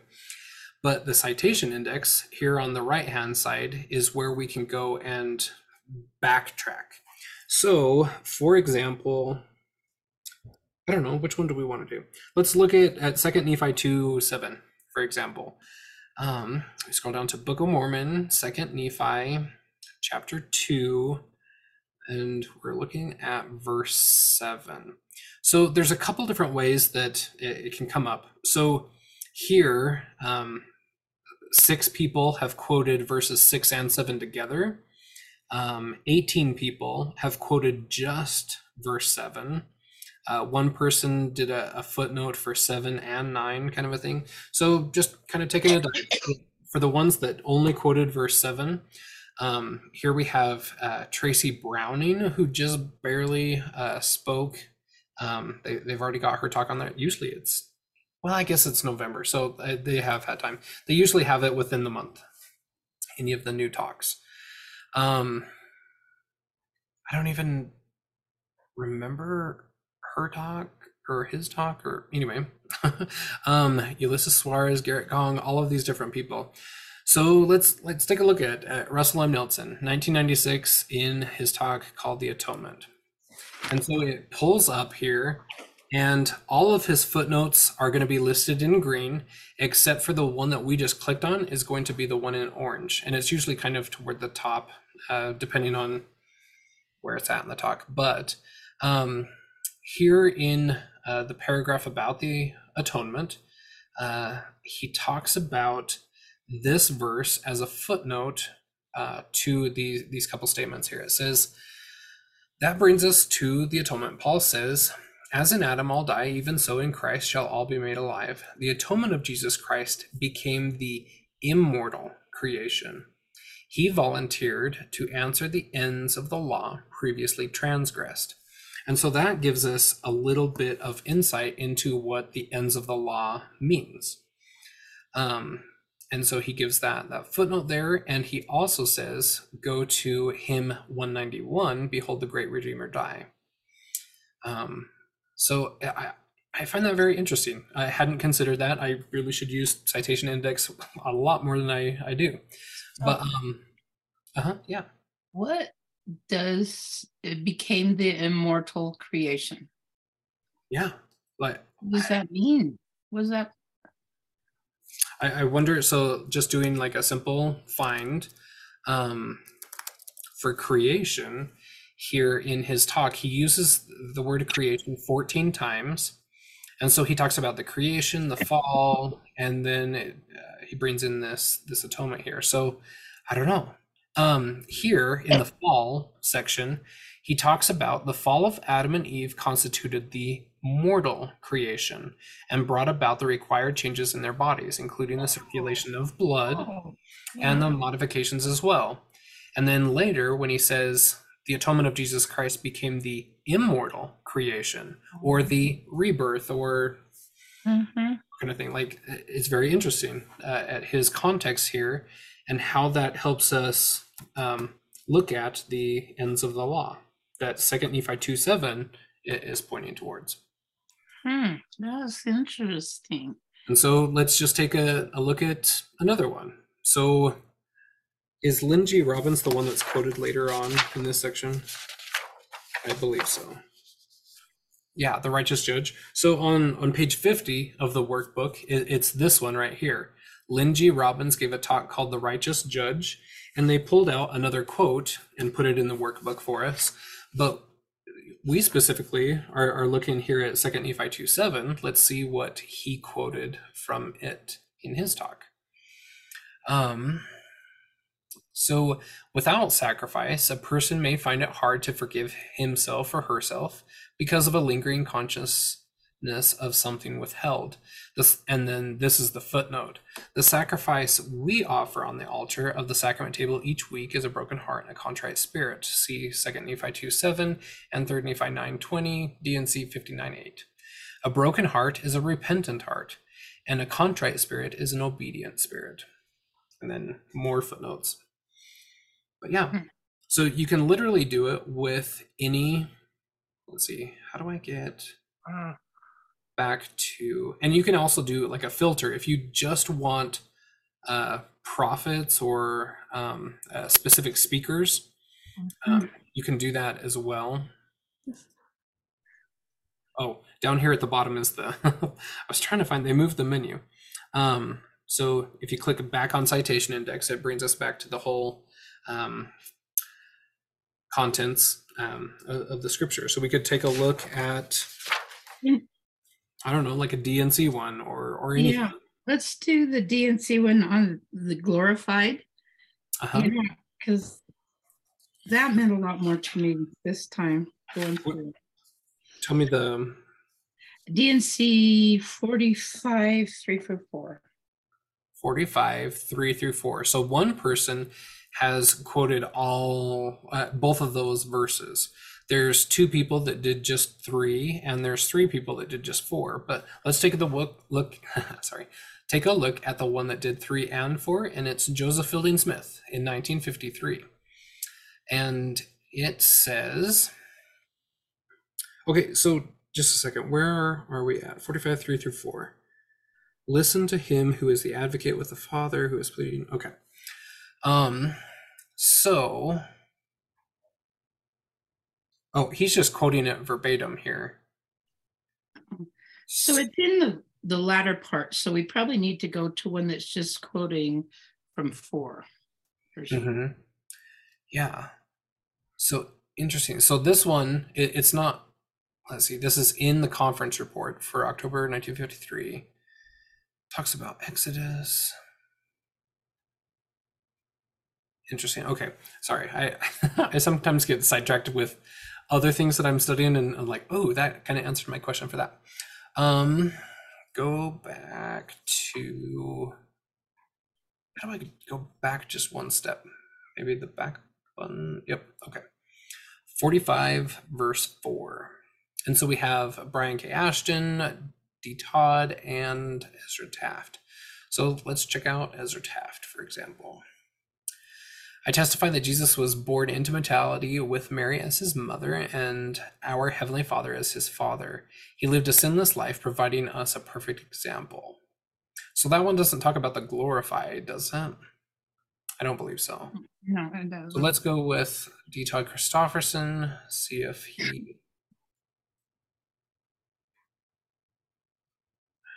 But the citation index here on the right hand side is where we can go and backtrack. So, for example, I don't know which one do we want to do. Let's look at at Second Nephi two seven, for example. Um, we scroll down to Book of Mormon, Second Nephi, chapter two, and we're looking at verse seven. So there's a couple different ways that it, it can come up. So here, um, six people have quoted verses six and seven together um, 18 people have quoted just verse 7 uh, one person did a, a footnote for 7 and 9 kind of a thing. So just kind of taking a dive for the ones that only quoted verse 7 um, here we have uh, tracy browning who just barely uh, spoke. Um, they, they've already got her talk on there. Usually it's well i guess it's november so uh, they have had time. They usually have it within the month any of the new talks. Um, I don't even remember her talk or his talk or anyway. um, Ulisses Soares, Gerrit Gong, all of these different people. So let's let's take a look at, at Russell M. Nelson, 1996, in his talk called "The Atonement." And so it pulls up here, and all of his footnotes are going to be listed in green, except for the one that we just clicked on is going to be the one in orange, and it's usually kind of toward the top, uh, depending on where it's at in the talk. But um, here in uh, the paragraph about the atonement, uh, he talks about this verse as a footnote uh, to these these couple statements here. It says that brings us to the atonement. Paul says. As in Adam all die, even so in Christ shall all be made alive. The atonement of Jesus Christ became the immortal creation. He volunteered to answer the ends of the law previously transgressed. And so that gives us a little bit of insight into what the ends of the law means. Um, and so he gives that that footnote there, and he also says, "Go to hymn 191. Behold, the great Redeemer die." Um, so I, I find that very interesting. I hadn't considered that. I really should use citation index a lot more than I, I do. But um, uh huh, yeah. What does it became the immortal creation? Yeah, like What does that mean? Was that I, I wonder. So just doing like a simple find um, for creation here in his talk, he uses the word creation 14 times. And so he talks about the creation, the fall, and then it, uh, he brings in this this atonement here. So I don't know. Um, here in the fall section, he talks about the fall of Adam and Eve constituted the mortal creation and brought about the required changes in their bodies, including the circulation of blood and the modifications as well. And then later, when he says the atonement of Jesus Christ became the immortal creation or the rebirth or Mhm. kind of thing. Like it's very interesting uh, at his context here and how that helps us um, look at the ends of the law that Second Nephi two seven is pointing towards. Hmm, that's interesting. And so let's just take a, a look at another one. So is Lynn G. Robbins the one that's quoted later on in this section? I believe so. Yeah, the righteous judge. So on on page 50 of the workbook, it, it's this one right here. Lynn G. Robbins gave a talk called The Righteous Judge, and they pulled out another quote and put it in the workbook for us. But we specifically are, are looking here at 2nd Nephi 2 7. Let's see what he quoted from it in his talk. Um, so, without sacrifice, a person may find it hard to forgive himself or herself because of a lingering consciousness of something withheld. This, and then this is the footnote. The sacrifice we offer on the altar of the sacrament table each week is a broken heart and a contrite spirit. See 2 Nephi 2 7 and 3 Nephi 9 20, D&C 59 8. A broken heart is a repentant heart, and a contrite spirit is an obedient spirit. And then more footnotes. But yeah, Hmm. so you can literally do it with any. Let's see, how do I get Ah. Back to? And you can also do like a filter if you just want uh, prophets or um, uh, specific speakers. Um, you can do that as well. Oh, down here at the bottom is the. I was trying to find. They moved the menu. Um, so if you click back on citation index, it brings us back to the whole um, contents um, of, of the scripture. So we could take a look at, Mm. I don't know, like a D&C one or or anything. Yeah, let's do the D&C one on the glorified. Uh-huh. Because that meant a lot more to me this time going through. Tell me the D&C 45, 3 for 4. 45 3 through 4 so one person has quoted all uh, both of those verses there's two people that did just three and there's three people that did just four. But let's take the look look sorry take a look at the one that did three and four and it's joseph fielding smith in 1953 and it says okay so just a second where are we at? 45 3 through 4 listen to him who is the advocate with the father who is pleading. Okay. Um so oh he's just quoting it verbatim here So it's in the, the latter part. So we probably need to go to one that's just quoting from 4. or so. Mhm. yeah so interesting so this one it, it's not let's see this is in the conference report for october 1953 talks about exodus interesting okay sorry i i sometimes get sidetracked with other things that i'm studying and i'm like oh that kind of answered my question for that. Um go back to how do i go back just one step? Maybe the back button yep okay. 45 verse 4 and so we have brian k. Ashton d. Todd and ezra taft. So let's check out ezra taft for example I testify that Jesus was born into mortality with Mary as his mother and our Heavenly Father as his father. He lived a sinless life, providing us a perfect example. So that one doesn't talk about the glorified, does it? I don't believe so. No, it doesn't. So let's go with D. Todd Christofferson, see if he.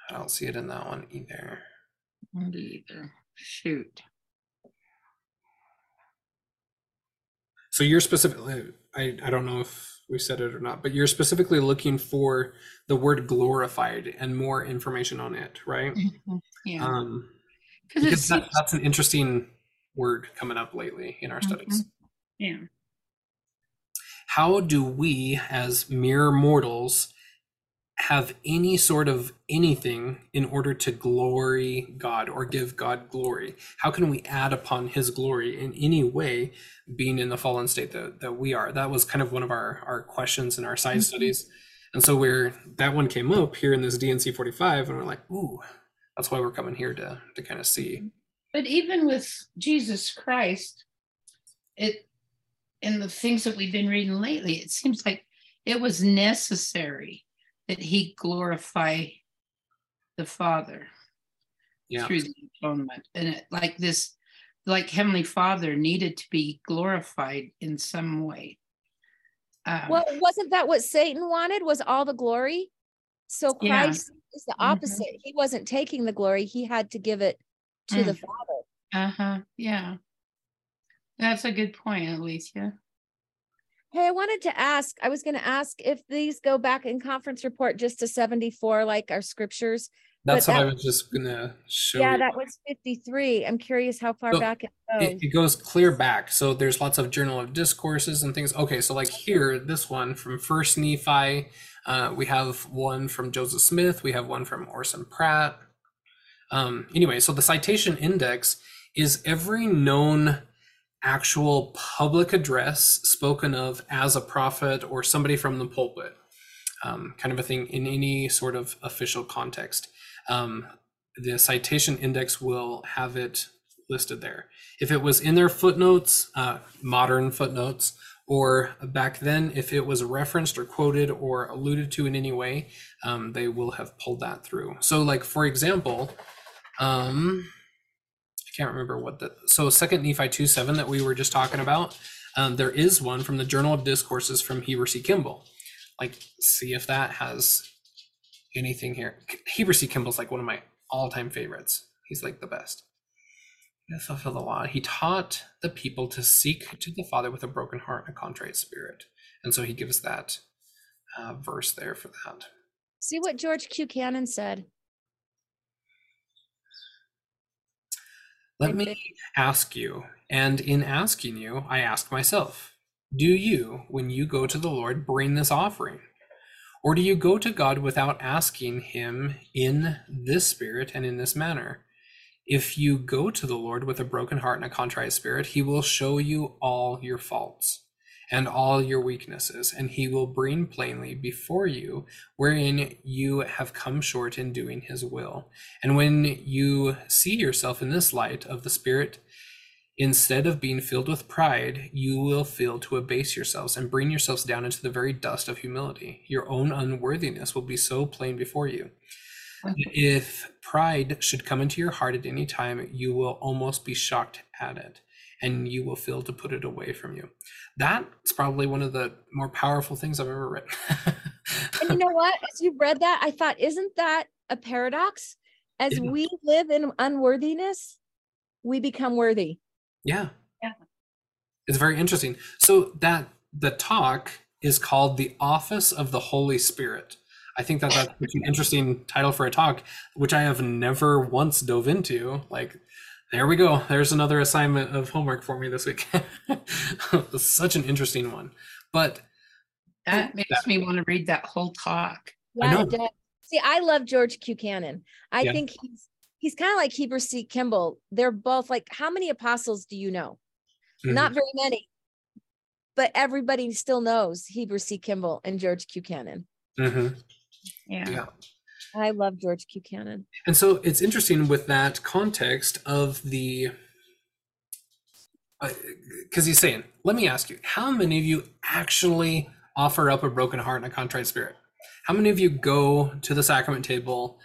I don't see it in that one either. Don't either. Shoot. So you're specifically, I, I don't know if we said it or not, but you're specifically looking for the word glorified and more information on it, right? Mhm. Yeah. Um, Because that, that's an interesting word coming up lately in our studies. yeah. How do we, as mere mortals, have any sort of anything in order to glory God or give God glory? How can we add upon his glory in any way, being in the fallen state that, that we are? That was kind of one of our, our questions in our side Mhm. studies. And so we're that one came up here in this D&C 45, and we're like, ooh, that's why we're coming here to to kind of see. But even with Jesus Christ, it in the things that we've been reading lately, it seems like it was necessary that he glorify the Father Yeah. through the atonement. And it, like this, like Heavenly Father needed to be glorified in some way. Um, Well, wasn't that what Satan wanted? Was all the glory? So Yeah. Christ is the Mhm. opposite. He wasn't taking the glory. He had to give it to the Mm. Father. uh-huh. Yeah. That's a good point, Alicia. Hey, I wanted to ask, I was going to ask if these go back in conference report just to 74, like our scriptures. That's what I that- was just gonna show Yeah, you. that was 53. I'm curious how far So, back it goes. it, it goes clear back. So there's lots of journal of discourses and things. Okay, so like here, this one from First Nephi, uh, we have one from Joseph Smith, we have one from Orson Pratt. Um, anyway, so the citation index is every known actual public address spoken of as a prophet or somebody from the pulpit, um, kind of a thing in any sort of official context. Um, the citation index will have it listed there. If it was in their footnotes, uh, modern footnotes, or back then, if it was referenced or quoted or alluded to in any way, um, they will have pulled that through. So, like for example, um, can't remember what the so Second Nephi two seven that we were just talking about. Um, there is one from the Journal of Discourses from Heber C. Kimball. Like, see if that has anything here. Heber C. Kimball's like one of my all time favorites. He's like the best to fulfill the law. He taught the people to seek to the Father with a broken heart and a contrite spirit. And so he gives that uh, verse there for that. See what George Q. Cannon said. Let me ask you, and in asking you, I ask myself Do you, when you go to the Lord, bring this offering? Or do you go to God without asking Him in this spirit and in this manner? If you go to the Lord with a broken heart and a contrite spirit, He will show you all your faults and all your weaknesses, and He will bring plainly before you wherein you have come short in doing His will. And when you see yourself in this light of the Spirit, instead of being filled with pride, you will feel to abase yourselves and bring yourselves down into the very dust of humility. Your own unworthiness will be so plain before you. Mm-hmm. If pride should come into your heart at any time, you will almost be shocked at it and you will feel to put it away from you. That's probably one of the more powerful things I've ever written. And you know what? As you read that, I thought, isn't that a paradox? As Yeah. we live in unworthiness, we become worthy. Yeah. Yeah. It's very interesting. So that the talk is called the Office of the Holy Spirit. I think that that's an interesting title for a talk, which I have never once dove into. Like, there we go. There's another assignment of homework for me this week. Such an interesting one. But That makes me want to read that whole talk. I Yeah, know. it. See, I love George Q. Cannon. I Yeah. think he's he's kind of like Heber C. Kimball. They're both like, how many apostles do you know? Mhm. Not very many. But everybody still knows Heber C. Kimball and George Q. Cannon. Mhm. Yeah. yeah. I love George Q. Cannon. And so it's interesting with that context of the, uh, because he's saying, let me ask you, how many of you actually offer up a broken heart and a contrite spirit? How many of you go to the sacrament table,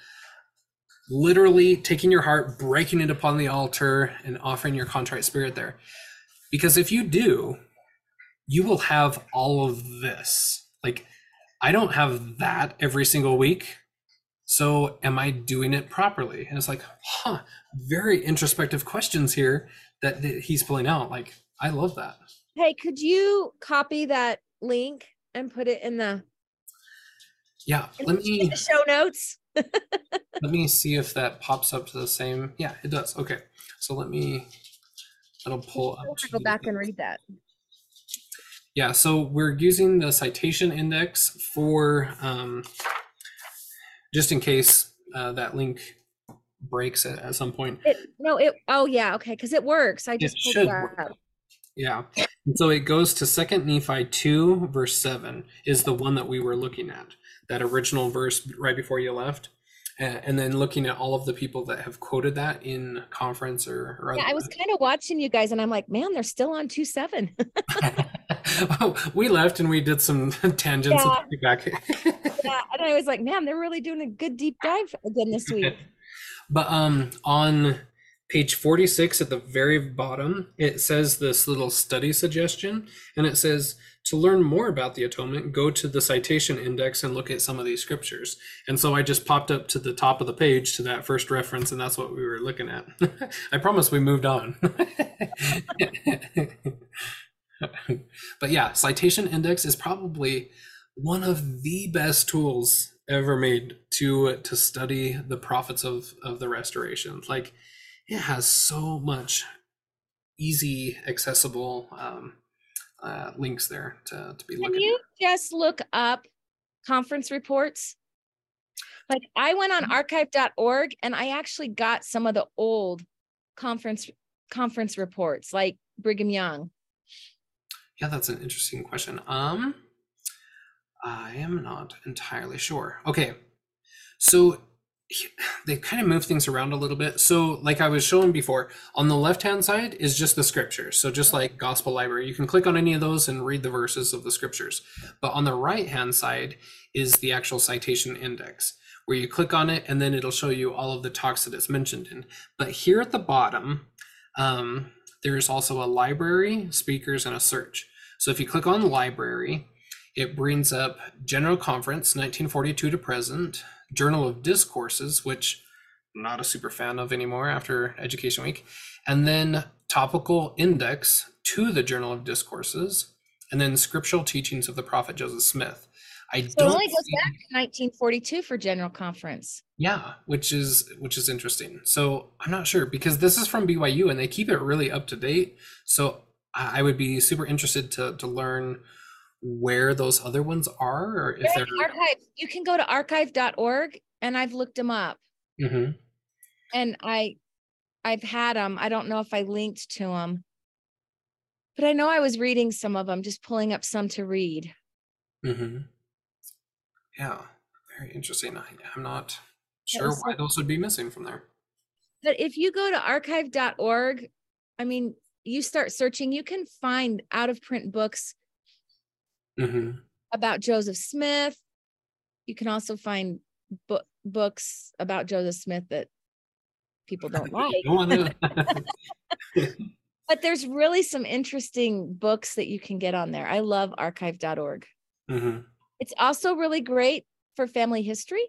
literally taking your heart, breaking it upon the altar, and offering your contrite spirit there? Because if you do, you will have all of this. Like, I don't have that every single week. So am I doing it properly? And it's like, huh, very introspective questions here that, he's pulling out. Like, I love that. Hey, could you copy that link and put it in the, Yeah, let the me show notes? let me see if that pops up to the same. Yeah, it does. Okay, so let me. That'll pull up. want to to go the- back and read that. Yeah, so we're using the citation index for um, just in case uh, that link breaks at, at some point. It no, it oh yeah, okay, because it works. I just pulled should it up. Yeah. And so it goes to Second Nephi two verse seven is the one that we were looking at. That original verse right before you left. And then looking at all of the people that have quoted that in conference or, or Yeah, I was kind of watching you guys and I'm like, man, they're still on two seven. oh, we left and we did some tangents Yeah. and back. yeah, and I was like, man, they're really doing a good deep dive again this week. But um, on page 46 at the very bottom, it says this little study suggestion, and it says to learn more about the atonement, go to the citation index and look at some of these scriptures. And so I just popped up to the top of the page to that first reference, and that's what we were looking at. I promise we moved on. but yeah, citation index is probably one of the best tools ever made to to study the prophets of of the restoration like it has so much easy accessible um, uh, links there to, to be Can looking you just look up conference reports? Like I went on archive.org and I actually got some of the old conference conference reports, like Brigham Young. yeah that's an interesting question. Um i am not entirely sure. Okay. So they kind of move things around a little bit. So like i was showing before on the left hand side is just the scriptures. So just like gospel library you can click on any of those and read the verses of the scriptures. But on the right hand side is the actual citation index where you click on it and then it'll show you all of the talks that it's mentioned in. But here at the bottom um, there's also a library speakers and a search. So if you click on library it brings up General Conference 1942 to present, Journal of Discourses, which I'm not a super fan of anymore after Education Week, and then Topical Index to the Journal of Discourses, and then Scriptural Teachings of the Prophet Joseph Smith. I So it don't only goes see- back to 1942 for General Conference. yeah, which is which is interesting. So I'm not sure because this is from BYU and they keep it really up to date. So I I would be super interested to to learn where those other ones are or if They're they're archive. You can go to archive.org and I've looked them up Mhm. and I I've had them. I don't know if I linked to them. But I know I was reading some of them, just pulling up some to read. Mm-hmm. Yeah, very interesting. I, I'm not sure why those would be missing from there. But if you go to archive.org, I mean, you start searching, you can find out of print books Mm-hmm. about Joseph Smith. You can also find book books about Joseph Smith that people don't like. But there's really some interesting books that you can get on there. I love archive.org. Mhm. It's also really great for family history.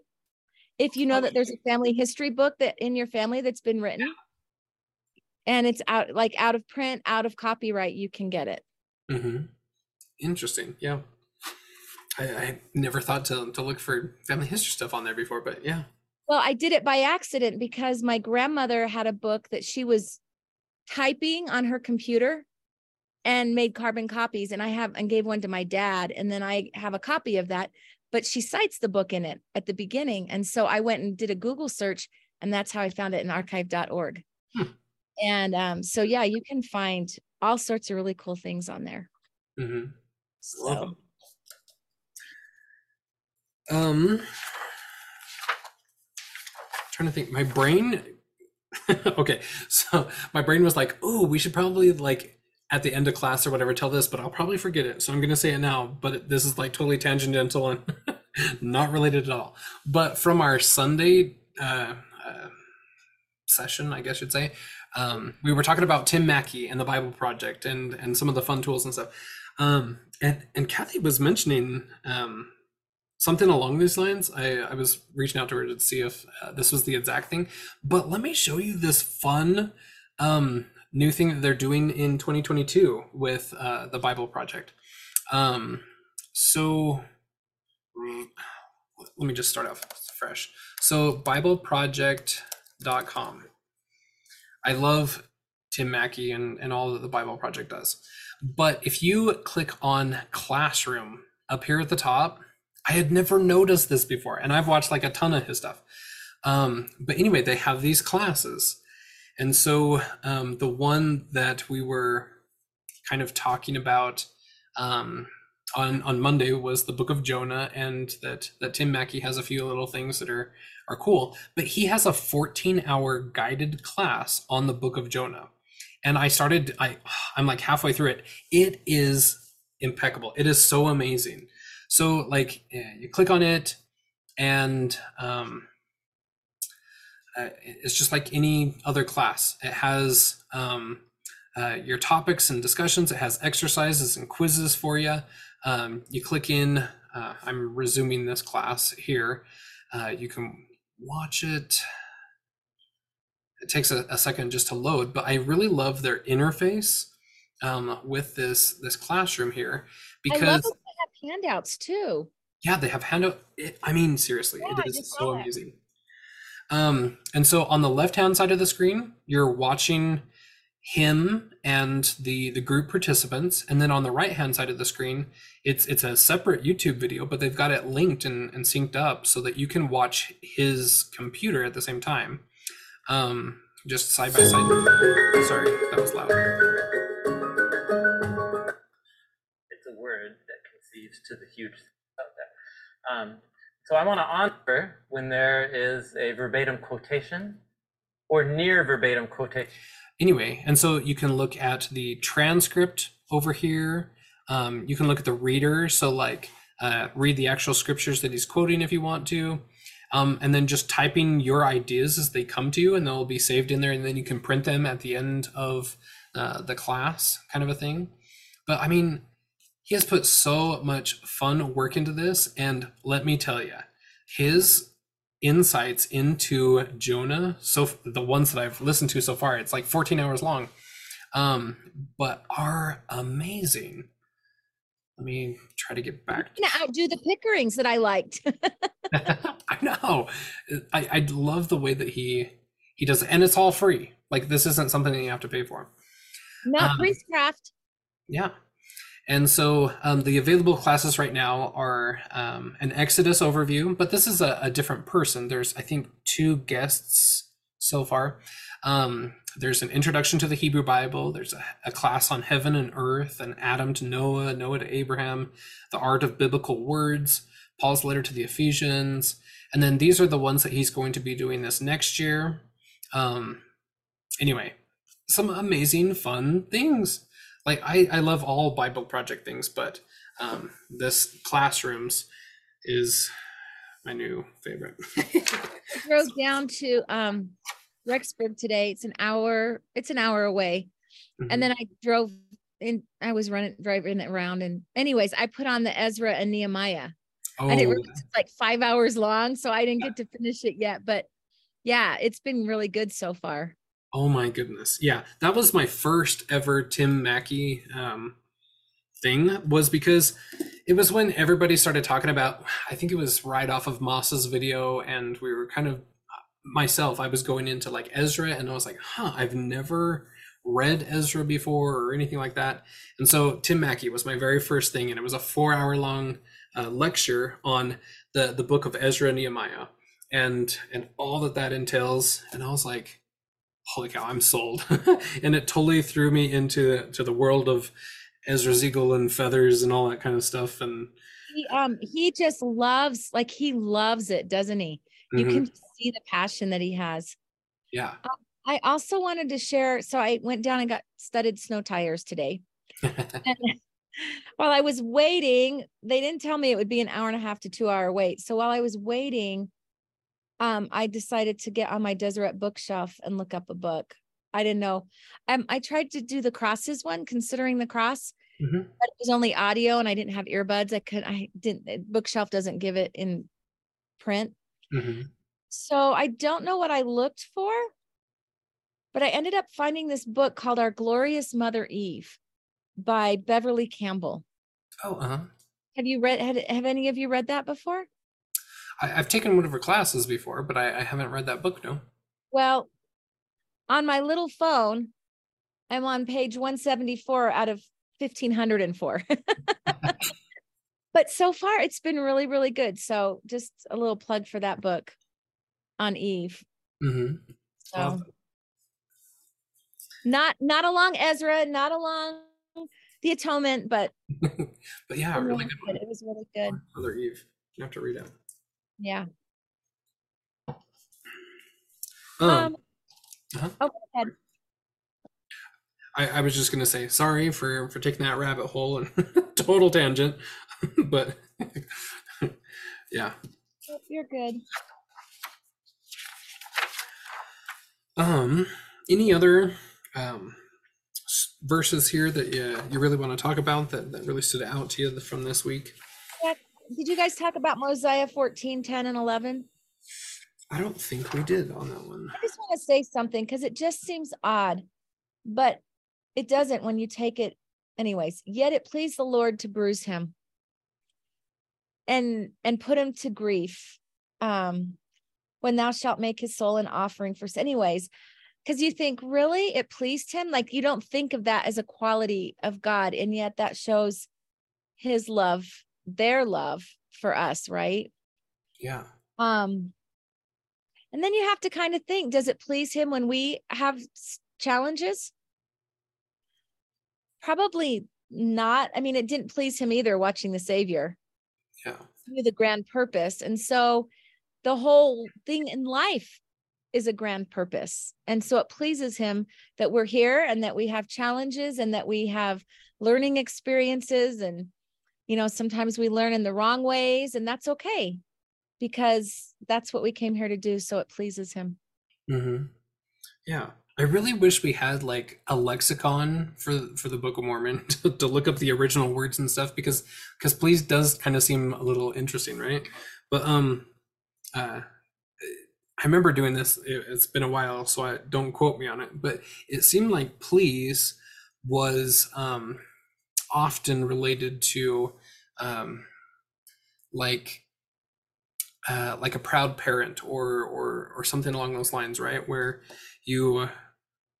If you know that there's a family history book that in your family that's been written and it's out like out of print, out of copyright, you can get it. Mhm. Interesting. Yeah. I, I never thought to, to look for family history stuff on there before, but yeah. Well, I did it by accident because my grandmother had a book that she was typing on her computer and made carbon copies and I have and gave one to my dad and then I have a copy of that but she cites the book in it at the beginning and so I went and did a Google search and that's how I found it in archive.org. Hmm. And um so yeah, you can find all sorts of really cool things on there. Mm-hmm. So Um, trying to think. My brain. okay, so my brain was like, "Oh, we should probably like at the end of class or whatever tell this," but I'll probably forget it. So I'm gonna say it now. But this is like totally tangential and not related at all. But from our Sunday uh, uh, session, I guess you'd say, um, we were talking about Tim Mackie and the Bible Project and and some of the fun tools and stuff. Um, and and Kathy was mentioning um, something along these lines. I, I was reaching out to her to see if uh, this was the exact thing. But let me show you this fun um, new thing that they're doing in 2022 with uh, the Bible Project. Um, so let me just start off fresh. So BibleProject.com. I love Tim Mackie and, and all that the Bible Project does. But if you click on Classroom up here at the top, I had never noticed this before, and I've watched like a ton of his stuff. Um, but anyway, they have these classes. And so um, the one that we were kind of talking about um, on on Monday was the book of Jonah, and that that Tim Mackie has a few little things that are are cool. But he has a 14 hour guided class on the book of Jonah, and I started. I I'm like halfway through it. It is impeccable. It is so amazing. So like eh, you click on it, and um, uh, it's just like any other class. It has um, uh, your topics and discussions. It has exercises and quizzes for you. Um, you click in. Uh, I'm resuming this class here. Uh, you can watch it. It takes a, a, second just to load, but I really love their interface um, with this this classroom here because I love that they have handouts too. Yeah, they have handout. It, I mean, seriously, yeah, it is so amazing. Um, and so on the left hand side of the screen, you're watching him and the the group participants and then on the right hand side of the screen it's it's a separate youtube video but they've got it linked and, and synced up so that you can watch his computer at the same time um just side by side. Sorry that was loud. It's a word that conceives to the huge out there um, so i want to honor when there is a verbatim quotation or near verbatim quotation. Anyway, and so you can look at the transcript over here. Um, you can look at the reader, so like uh, read the actual scriptures that he's quoting if you want to. Um, and then just typing your ideas as they come to you, and they'll be saved in there, and then you can print them at the end of uh, the class, kind of a thing. But I mean, he has put so much fun work into this, and let me tell you, his insights into Jonah. So the ones that I've listened to so far, it's like 14 hours long, um, but are amazing. Let me try to get back. To... outdo the Pickerings that I liked. Know. I I love the way that he he does it, and it's all free. Like this isn't something that you have to pay for. Not um, priestcraft. Yeah. And so um, the available classes right now are um, an Exodus overview, but this is a, a, different person. There's, I think, two guests so far. Um, there's an introduction to the Hebrew Bible. There's a, a, class on heaven and earth, and Adam to Noah, Noah to Abraham, the art of biblical words, Paul's letter to the Ephesians. And then these are the ones that he's going to be doing this next year. Um, anyway, some amazing, fun things like I, I love all Bible project things, but um, this classrooms is my new favorite. I drove down to um, Rexburg today. It's an hour. It's an hour away, mm-hmm. and then I drove in. I was running driving around, and anyways, I put on the Ezra and Nehemiah. Oh. I didn't realize it's like five hours long, so I didn't get to finish it yet. But yeah, it's been really good so far. Oh my goodness. Yeah, that was my first ever Tim Mackie um, thing was because it was when everybody started talking about I think it was right off of Moss's video and we were kind of myself I was going into like Ezra and I was like, "Huh, I've never read Ezra before or anything like that." And so Tim Mackie was my very first thing and it was a 4-hour long uh, lecture on the the book of Ezra and Nehemiah and and all that that entails and I was like holy cow, I'm sold. and it totally threw me into to the world of Ezra's eagle and feathers and all that kind of stuff. And he um he just loves like he loves it, doesn't he? You mm-hmm. can see the passion that he has. Yeah. Um, I also wanted to share. So I went down and got studded snow tires today. while I was waiting, they didn't tell me it would be an hour and a half to two hour wait. So while I was waiting, um, I decided to get on my Deseret bookshelf and look up a book. I didn't know. Um, I tried to do the crosses one, considering the cross, mm-hmm. but it was only audio and I didn't have earbuds. I could, I didn't, bookshelf doesn't give it in print. Mm-hmm. So I don't know what I looked for, but I ended up finding this book called Our Glorious Mother Eve by Beverly Campbell. Oh, uh huh. Have you read, had, have any of you read that before? I, have taken one of her classes before, but I, I haven't read that book. No. Well, on my little phone, I'm on page 174 out of 1504. but so far, it's been really, really good. So just a little plug for that book on Eve. Mm-hmm. So, not not along Ezra, not along the atonement, but but yeah, really good one. It was really good. Mother Eve. You have to read it. Yeah. Um, Um, uh-huh. oh, go ahead. I, I was just gonna say sorry for for taking that rabbit hole and total tangent, but yeah. You're good. Um, any other um verses here that you you really want to talk about that that really stood out to you from this week? Did you guys talk about Mosiah 14, 10, and 11? I don't think we did on that one. I just want to say something because it just seems odd, but it doesn't when you take it anyways. Yet it pleased the Lord to bruise him and and put him to grief. Um when thou shalt make his soul an offering for anyways, because you think, really, it pleased him? Like you don't think of that as a quality of God, and yet that shows his love, their love for us, right? Yeah. Um, and then you have to kind of think, does it please him when we have challenges? Probably not. I mean, it didn't please him either watching the Savior Yeah. the grand purpose. And so the whole thing in life is a grand purpose. And so it pleases him that we're here and that we have challenges and that we have learning experiences. And, you know, sometimes we learn in the wrong ways, and that's okay because that's what we came here to do. So it pleases him. Mm-hmm. Yeah. I really wish we had like a lexicon for for the Book of Mormon to, to look up the original words and stuff because because please does kind of seem a little interesting, right? But um uh I remember doing this it, it's been a while so I don't quote me on it, but it seemed like please was um often related to um like uh, like a proud parent or or or something along those lines, right? Where you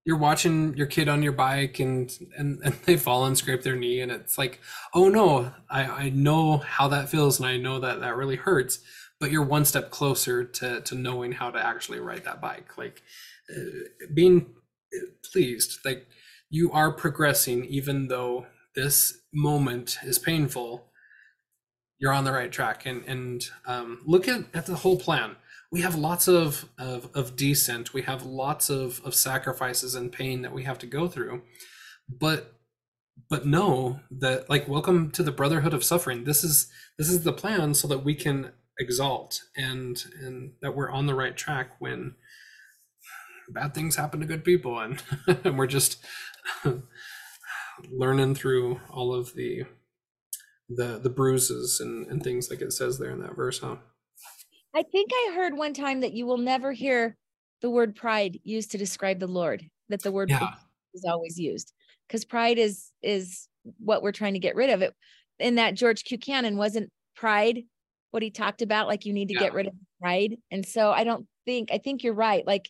you're watching your kid on your bike and and, and they fall and scrape their knee and it's like, oh no, I, I know how that feels and I know that that really hurts, but you're one step closer to to knowing how to actually ride that bike. Like uh, being pleased, like you are progressing even though this moment is painful you're on the right track. And and um, look at, at the whole plan. We have lots of, of of descent we have lots of of sacrifices and pain that we have to go through but but know that like welcome to the brotherhood of suffering. This is this is the plan so that we can exalt and and that we're on the right track when bad things happen to good people and, and we're just learning through all of the the the bruises and, and things like it says there in that verse, huh? I think I heard one time that you will never hear the word pride used to describe the Lord, that the word Yeah. is always used because pride is is what we're trying to get rid of it in that george Buchanan wasn't pride what he talked about like you need to Yeah. get rid of pride and so i don't think i think you're right like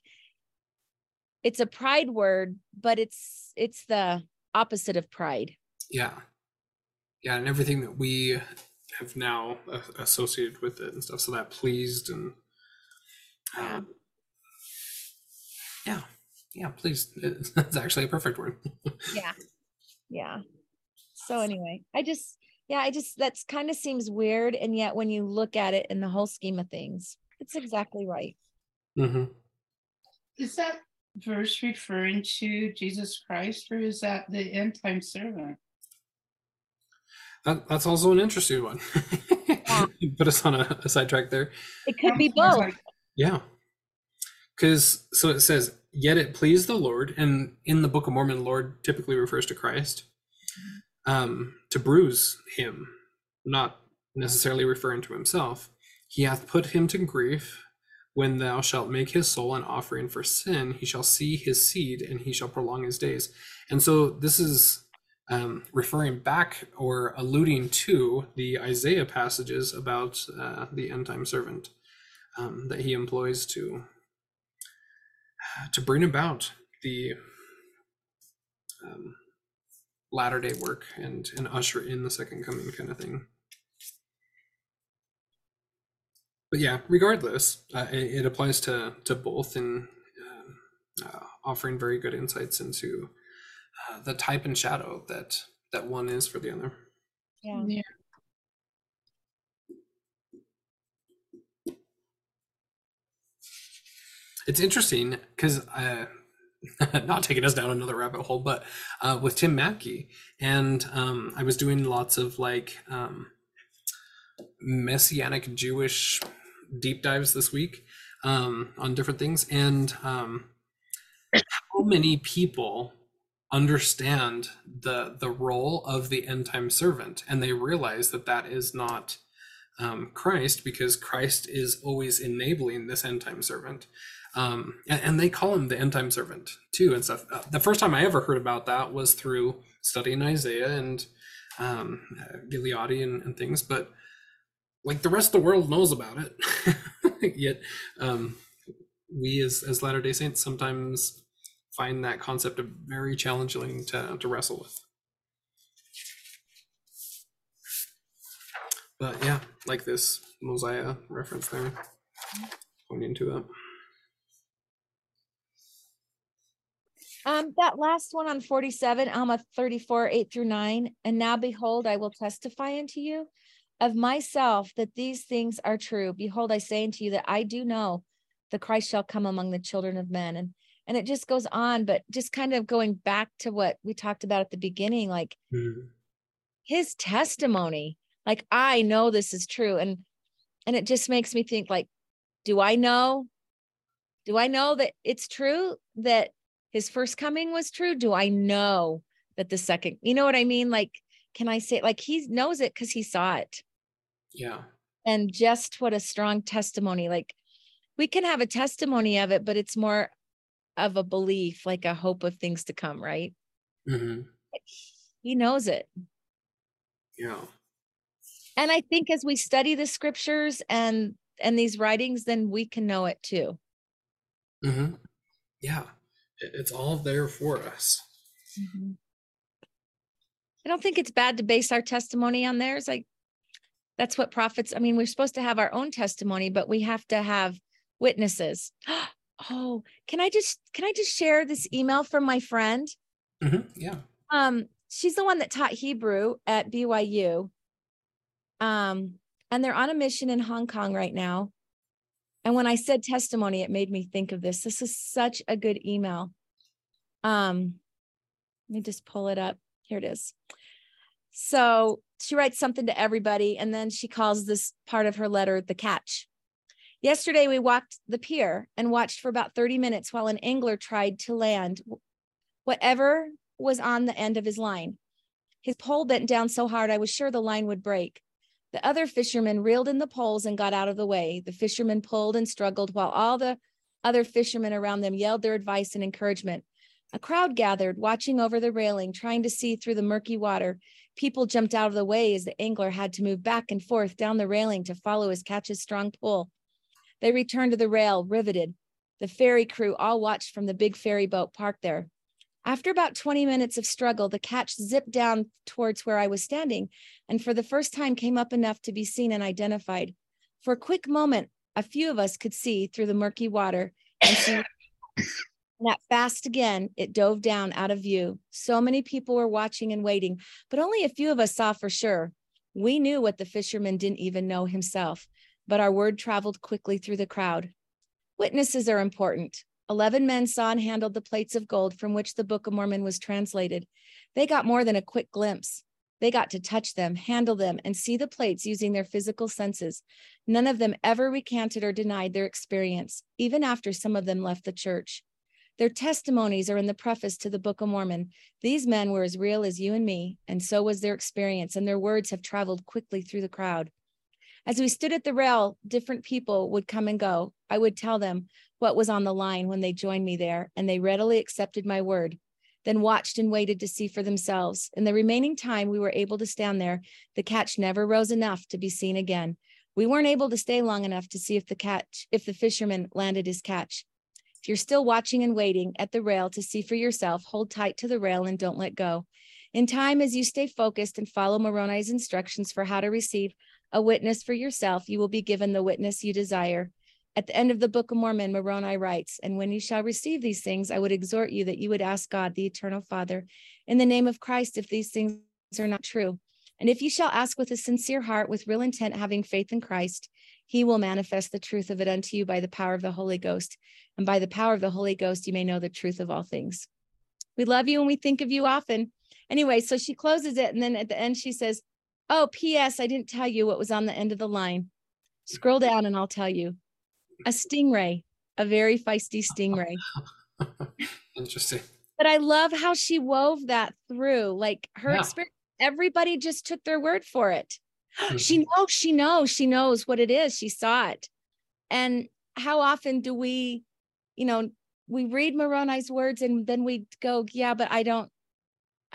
it's a pride word but it's it's the opposite of pride Yeah. Yeah, and everything that we have now uh, associated with it and stuff. So that pleased and Yeah. um, yeah, yeah, pleased. It- That's actually a perfect word. yeah yeah so anyway i just yeah i just that's kind of seems weird and yet when you look at it in the whole scheme of things it's exactly right hmm Is that verse referring to Jesus Christ or is that the end time servant? That, that's also an interesting one. Put us on a, a sidetrack there. it could be both Yeah. Because, so it says, yet it pleased the Lord, and in the Book of Mormon, Lord typically refers to Christ, um, to bruise him, not necessarily referring to himself. He hath put him to grief. When thou shalt make his soul an offering for sin, he shall see his seed, and he shall prolong his days. And so this is um, referring back or alluding to the Isaiah passages about uh, the end time servant um, that he employs to to bring about the um, latter day work and and usher in the second coming kind of thing. But yeah, regardless, uh, it, it applies to to both in um, uh, offering very good insights into uh, the type and shadow that that one is for the other. Yeah. Yeah. It's interesting because uh, not taking us down another rabbit hole, but uh, with Tim Mackie, and um, I was doing lots of like um, messianic Jewish deep dives this week um, on different things, and um, how many people understand the the role of the end time servant, and they realize that that is not um, Christ because Christ is always enabling this end time servant um, and, and, they call him the end time servant too and stuff. Uh, the first time I ever heard about that was through studying Isaiah and um, Gileadi and, and, things, but like the rest of the world knows about it. Yet um, we as, as Latter day Saints sometimes find that concept very challenging to, to wrestle with. But yeah, like this Mosiah reference there, pointing to that. Um, that last one on forty-seven, Alma thirty-four, eight through nine, and now behold, I will testify unto you of myself that these things are true. Behold, I say unto you that I do know the Christ shall come among the children of men. And and it just goes on, but just kind of going back to what we talked about at the beginning, like mm-hmm. his testimony, like I know this is true. And and it just makes me think like, do I know? Do I know that it's true that his first coming was true? Do I know that the second, you know what I mean? Like, can I say, like, he knows it because he saw it. Yeah. And just what a strong testimony. Like, we can have a testimony of it, but it's more of a belief, like a hope of things to come, right? Mm-hmm. He knows it. Yeah. And I think as we study the scriptures and and these writings, then we can know it too. Mm-hmm. Yeah it's all there for us. Mm-hmm. I don't think it's bad to base our testimony on theirs. Like that's what prophets, I mean, we're supposed to have our own testimony, but we have to have witnesses. Oh, can I just can I just share this email from my friend? Mm-hmm. Yeah. Um, she's the one that taught Hebrew at BYU. Um, and they're on a mission in Hong Kong right now. And when I said testimony, it made me think of this. This is such a good email. Um, let me just pull it up. Here it is. So she writes something to everybody, and then she calls this part of her letter the catch. Yesterday, we walked the pier and watched for about 30 minutes while an angler tried to land whatever was on the end of his line. His pole bent down so hard, I was sure the line would break. The other fishermen reeled in the poles and got out of the way. The fishermen pulled and struggled while all the other fishermen around them yelled their advice and encouragement. A crowd gathered, watching over the railing, trying to see through the murky water. People jumped out of the way as the angler had to move back and forth down the railing to follow his catch's strong pull. They returned to the rail, riveted. The ferry crew all watched from the big ferry boat parked there. After about 20 minutes of struggle, the catch zipped down towards where I was standing and for the first time came up enough to be seen and identified. For a quick moment, a few of us could see through the murky water and see that fast again, it dove down out of view. So many people were watching and waiting, but only a few of us saw for sure. We knew what the fisherman didn't even know himself, but our word traveled quickly through the crowd. Witnesses are important. Eleven men saw and handled the plates of gold from which the Book of Mormon was translated. They got more than a quick glimpse. They got to touch them, handle them, and see the plates using their physical senses. None of them ever recanted or denied their experience, even after some of them left the church. Their testimonies are in the preface to the Book of Mormon. These men were as real as you and me, and so was their experience, and their words have traveled quickly through the crowd. As we stood at the rail, different people would come and go. I would tell them, what was on the line when they joined me there, and they readily accepted my word, then watched and waited to see for themselves. In the remaining time we were able to stand there, the catch never rose enough to be seen again. We weren't able to stay long enough to see if the catch, if the fisherman landed his catch. If you're still watching and waiting at the rail to see for yourself, hold tight to the rail and don't let go. In time, as you stay focused and follow Moroni's instructions for how to receive a witness for yourself, you will be given the witness you desire. At the end of the Book of Mormon, Moroni writes, And when you shall receive these things, I would exhort you that you would ask God, the eternal Father, in the name of Christ, if these things are not true. And if you shall ask with a sincere heart, with real intent, having faith in Christ, he will manifest the truth of it unto you by the power of the Holy Ghost. And by the power of the Holy Ghost, you may know the truth of all things. We love you and we think of you often. Anyway, so she closes it. And then at the end, she says, Oh, P.S. I didn't tell you what was on the end of the line. Scroll down and I'll tell you. A stingray, a very feisty stingray. Interesting. But I love how she wove that through. Like her Yeah. experience, everybody just took their word for it. She Mhm. knows, she knows, she knows what it is. She saw it. And how often do we, you know, we read Moroni's words and then we go, yeah, but I don't,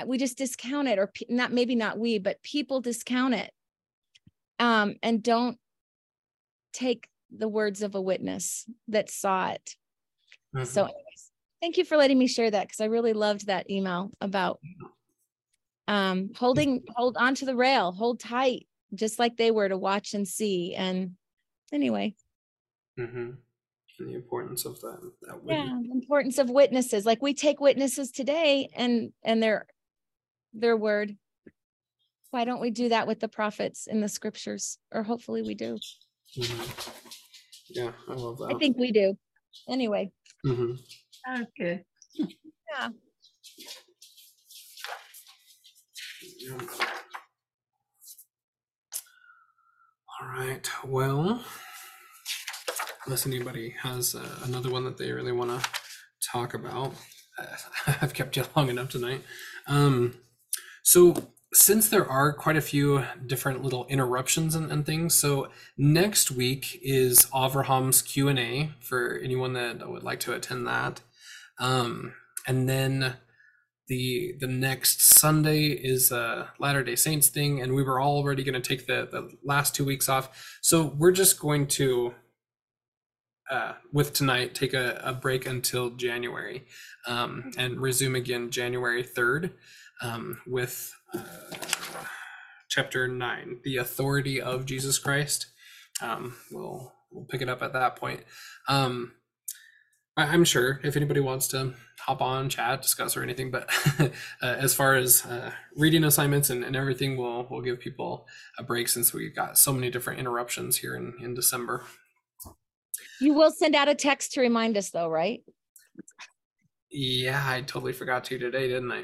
we just discount it or pe- not, maybe not we, but people discount it. Um, and don't take the words of a witness that saw it. So Mhm. anyways, thank you for letting me share that because I really loved that email about um holding hold on to the rail, hold tight, just like they were to watch and see. And anyway, mm-hmm. And the importance of that. that yeah, the importance of witnesses. Like we take witnesses today and and their their word. Why don't we do that with the prophets in the scriptures? Or hopefully we do. Mhm. Yeah, I love that. I think we do. Anyway, Mhm. Okay. Yeah. All right. Well, unless anybody has uh, another one that they really want to talk about, uh, I've kept you long enough tonight. Um, so since there are quite a few different little interruptions and, and things, so next week is Avraham's Q and A for anyone that would like to attend that. Um, and then the the next Sunday is a Latter Day Saints thing, and we were already going to take the the last two weeks off, so we're just going to. Uh, with tonight, take a, a break until January, um, and resume again January third, um, with uh, chapter nine, the authority of Jesus Christ. Um, we'll we'll pick it up at that point. Um, I- I'm sure if anybody wants to hop on, chat, discuss, or anything, but uh, as far as uh, reading assignments and, and everything, we'll we'll give people a break since we got so many different interruptions here in, in December. you will send out a text to remind us though, right? Yeah, I totally forgot to today, didn't I?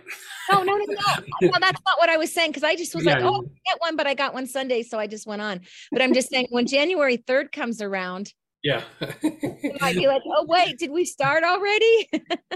No, no, no, no. No, that's not what I was saying because I just was like, Yeah, oh, I get one, but I got one Sunday, so I just went on. But I'm just saying when January 3rd comes around, Yeah. you might be like, oh, wait, did we start already?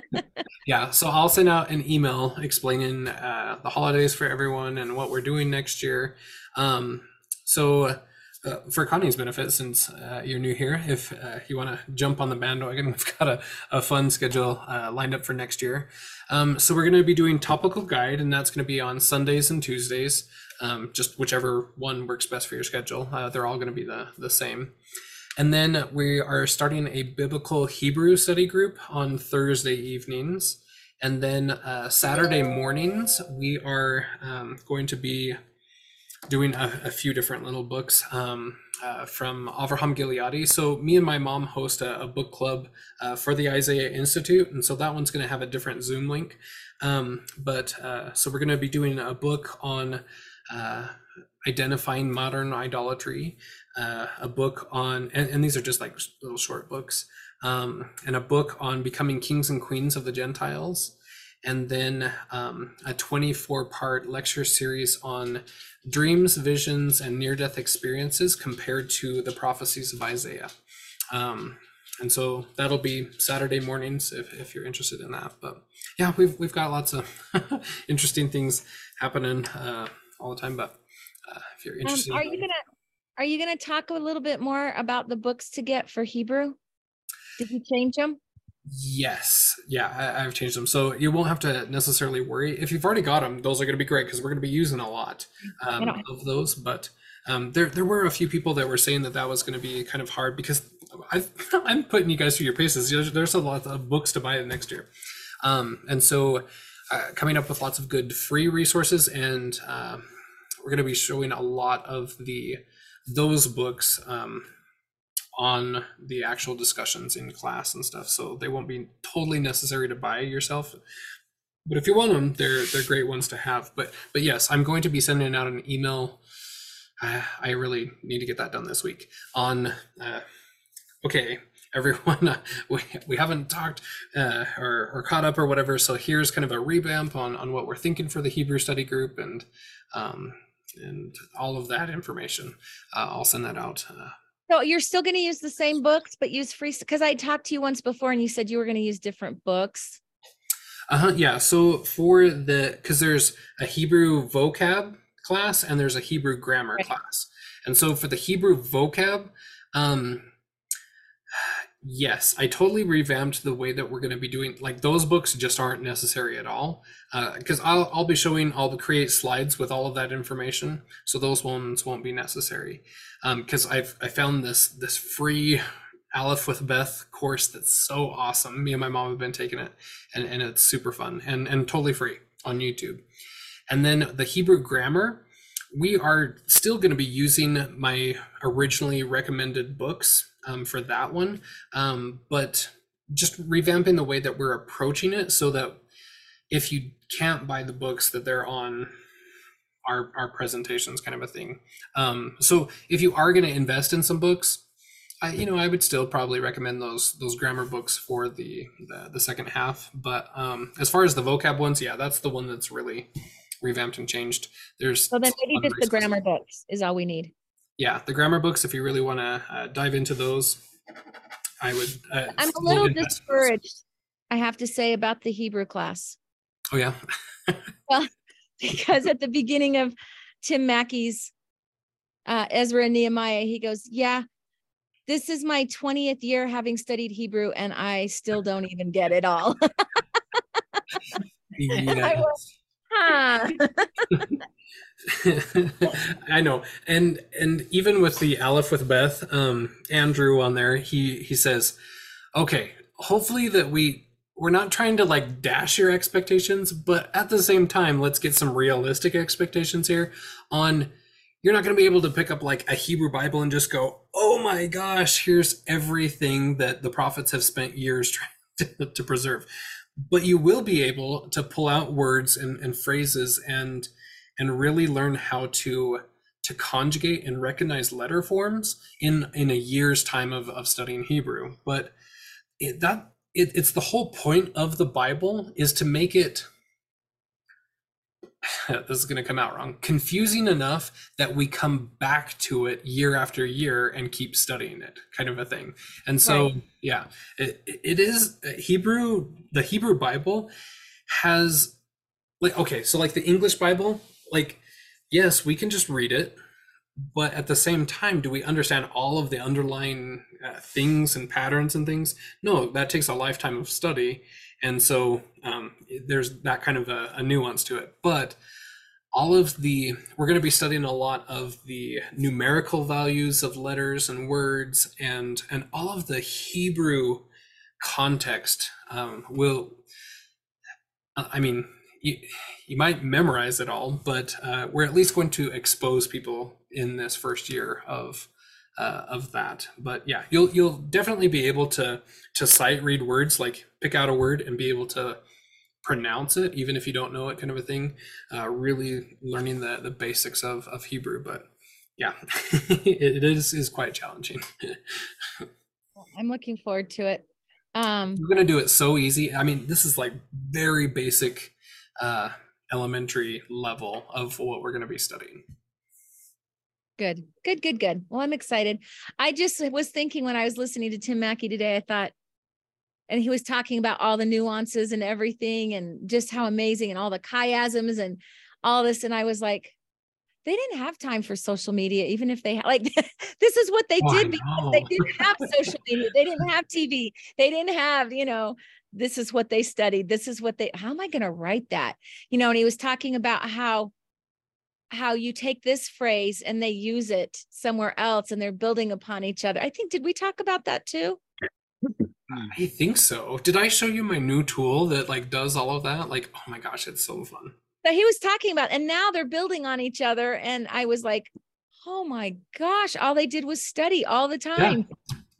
yeah, so I'll send out an email explaining uh, the holidays for everyone and what we're doing next year. Um, so, uh, for Connie's benefit, since uh, you're new here, if uh, you want to jump on the bandwagon, we've got a, a fun schedule uh, lined up for next year. Um, so, we're going to be doing topical guide, and that's going to be on Sundays and Tuesdays, um, just whichever one works best for your schedule. Uh, they're all going to be the, the same. And then we are starting a biblical Hebrew study group on Thursday evenings. And then uh, Saturday mornings, we are um, going to be doing a, a few different little books um, uh, from Avraham Gileadi. So, me and my mom host a, a book club uh, for the Isaiah Institute. And so, that one's going to have a different Zoom link. Um, but uh, so, we're going to be doing a book on uh, identifying modern idolatry uh, a book on, and, and these are just like little short books, um, and a book on becoming kings and queens of the Gentiles, and then um, a 24 part lecture series on dreams, visions, and near death experiences compared to the prophecies of Isaiah. Um, and so that'll be Saturday mornings if, if you're interested in that. But yeah, we've, we've got lots of interesting things happening uh, all the time. But uh, if you're Um, interested, are you gonna are you gonna talk a little bit more about the books to get for Hebrew? Did you change them? Yes, yeah, I, I've changed them, so you won't have to necessarily worry if you've already got them. Those are going to be great because we're going to be using a lot um, of those. But um, there, there were a few people that were saying that that was going to be kind of hard because I've, I'm putting you guys through your paces. There's, there's a lot of books to buy next year, um, and so uh, coming up with lots of good free resources, and uh, we're going to be showing a lot of the those books. On the actual discussions in class and stuff so they won't be totally necessary to buy yourself but if you want them, they're they're great ones to have. But but yes, I'm going to be sending out an email. Uh, I really need to get that done this week. On uh, okay, everyone, uh, we we haven't talked uh, or or caught up or whatever. So here's kind of a revamp on on what we're thinking for the Hebrew study group and um and all of that information. Uh, I'll send that out. Uh, So you're still going to use the same books, but use free, because I talked to you once before and you said you were going to use different books. Uh-huh, yeah. So for the because there's a Hebrew vocab class and there's a Hebrew grammar Right. class. And so for the Hebrew vocab, um yes, I totally revamped the way that we're going to be doing like those books just aren't necessary at all. Uh because I'll I'll be showing I'll create slides with all of that information. So those ones won't be necessary. Um because I've I found this this free Aleph with Beth course that's so awesome. Me and my mom have been taking it and, and it's super fun and, and totally free on YouTube. And then the Hebrew grammar, we are still going to be using my originally recommended books um, for that one, um, but just revamping the way that we're approaching it so that if you can't buy the books that they're on our our presentations kind of a thing. Um, so if you are going to invest in some books, I, you know, I would still probably recommend those those grammar books for the the, the second half. But um, as far as the vocab ones, yeah, that's the one that's really revamped and changed. There's So then maybe just the grammar books is all we need. Yeah, the grammar books. If you really want to uh, dive into those, I would. Uh, I'm a little invest in those. discouraged, I have to say, about the Hebrew class. Oh yeah, well, because at the beginning of Tim Mackie's uh, Ezra and Nehemiah, he goes, Yeah, this is my 20th year having studied Hebrew, and I still don't even get it all. yeah. Huh. I know, and and even with the Aleph with Beth, um, Andrew on there, he he says, okay, hopefully that we we're not trying to like dash your expectations, but at the same time, let's get some realistic expectations here. On you're not going to be able to pick up like a Hebrew Bible and just go, oh my gosh, here's everything that the prophets have spent years trying to, to preserve but you will be able to pull out words and, and phrases and and really learn how to to conjugate and recognize letter forms in in a year's time of, of studying hebrew but it, that it, it's the whole point of the bible is to make it this is going to come out wrong confusing enough that we come back to it year after year and keep studying it kind of a thing and so Right. yeah it, it is hebrew the hebrew bible has like okay so like the english bible like yes we can just read it but at the same time do we understand all of the underlying uh, things and patterns and things? No that takes a lifetime of study. And so um, there's that kind of a, a nuance to it. But all of the we're going to be studying a lot of the numerical values of letters and words and and all of the hebrew context. Um, will i mean you, you might memorize it all but uh, we're at least going to expose people in this first year of uh, of that. But yeah you'll you'll definitely be able to to sight read words like pick out a word and be able to pronounce it even if you don't know it kind of a thing. Uh, really learning the the basics of of hebrew but yeah it, is is quite challenging. I'm looking forward to it. Um, we're gonna do it so easy. I mean this is like very basic uh elementary level of what we're gonna be studying good, good, good, good. Well, I'm excited. I just was thinking when I was listening to Tim Mackie today, I thought, and he was talking about all the nuances and everything and just how amazing and all the chiasms and all this. And I was like, they didn't have time for social media, even if they had like this is what they Oh, did because they didn't have social media. They didn't have TV. They didn't have, you know, this is what they studied. This is what they how am I going to write that? You know, and he was talking about how how you take this phrase and they use it somewhere else and they're building upon each other. I think did we talk about that too? Mm, i think so did i show you my new tool that like does all of that like oh my gosh it's so fun That he was talking about and now they're building on each other and I was like, "Oh my gosh, all they did was study all the time."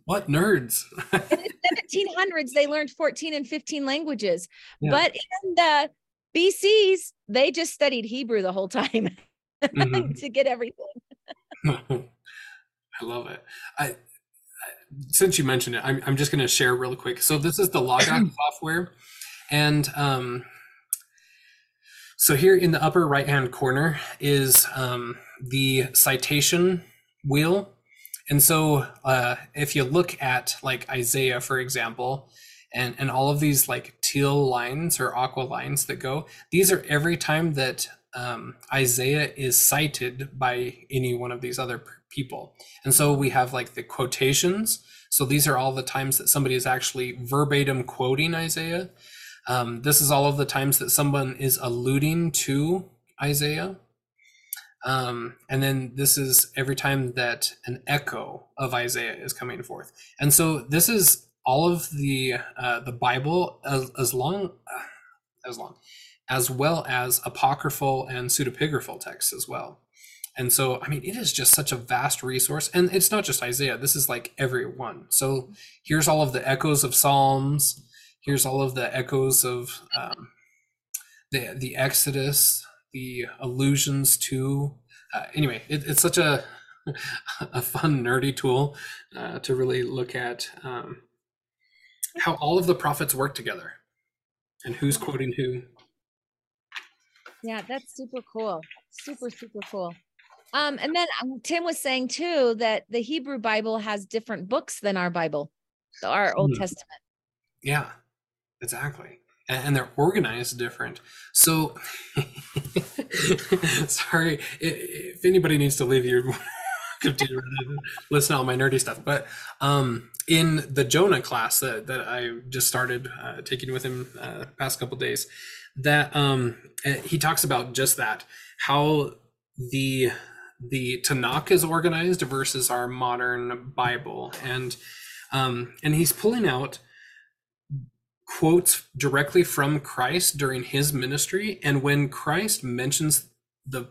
what nerds In the 1700s they learned 14 and 15 languages. Yeah. But in the BCs, they just studied Hebrew the whole time Mhm. to get everything. I love it. I, I since you mentioned it, I'm I'm just going to share real quick. So this is the Logos software, and um, so here in the upper right hand corner is um, the citation wheel, and so uh, if you look at like Isaiah, for example, and and all of these like teal lines or aqua lines that go, these are every time that um, Isaiah is cited by any one of these other people. And so we have like the quotations. So these are all the times that somebody is actually verbatim quoting Isaiah. Um, this is all of the times that someone is alluding to Isaiah. Um, and then this is every time that an echo of Isaiah is coming forth. And so this is all of the uh, the Bible as, as long as long as well as apocryphal and pseudepigraphal texts as well. And so, I mean, it is just such a vast resource. And it's not just Isaiah, this is like every one. So here's all of the echoes of Psalms. Here's all of the echoes of um, the, the Exodus, the allusions to. Uh, anyway, it, it's such a, a fun, nerdy tool uh, to really look at um, how all of the prophets work together and who's quoting who. Yeah, that's super cool. Super, super cool. Um, and then um, Tim was saying too that the Hebrew Bible has different books than our Bible, our Old Hmm. Testament. Yeah, exactly. And, and they're organized different. So, sorry, if anybody needs to leave, you're welcome to listen to all my nerdy stuff. But um, in the Jonah class that, that I just started uh, taking with him uh, past couple days, that um, uh, he talks about just that how the the Tanakh is organized versus our modern Bible, and um, and he's pulling out quotes directly from Christ during his ministry, and when Christ mentions the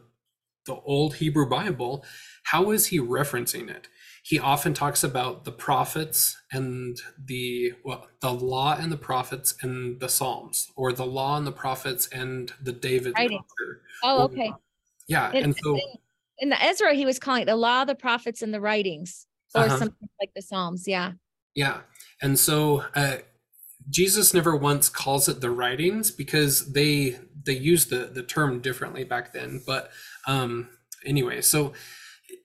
the old Hebrew Bible, how is he referencing it? He often talks about the prophets and the well, the law and the prophets and the Psalms, or the law and the prophets and the David. Chapter. Oh, Or- okay. Yeah, In, and so in, in the Ezra, he was calling it the law, the prophets, and the writings, or Uh-huh. something like the Psalms. Yeah. Yeah. And so uh, Jesus never once calls it the writings because they they used the the term differently back then. But um anyway, so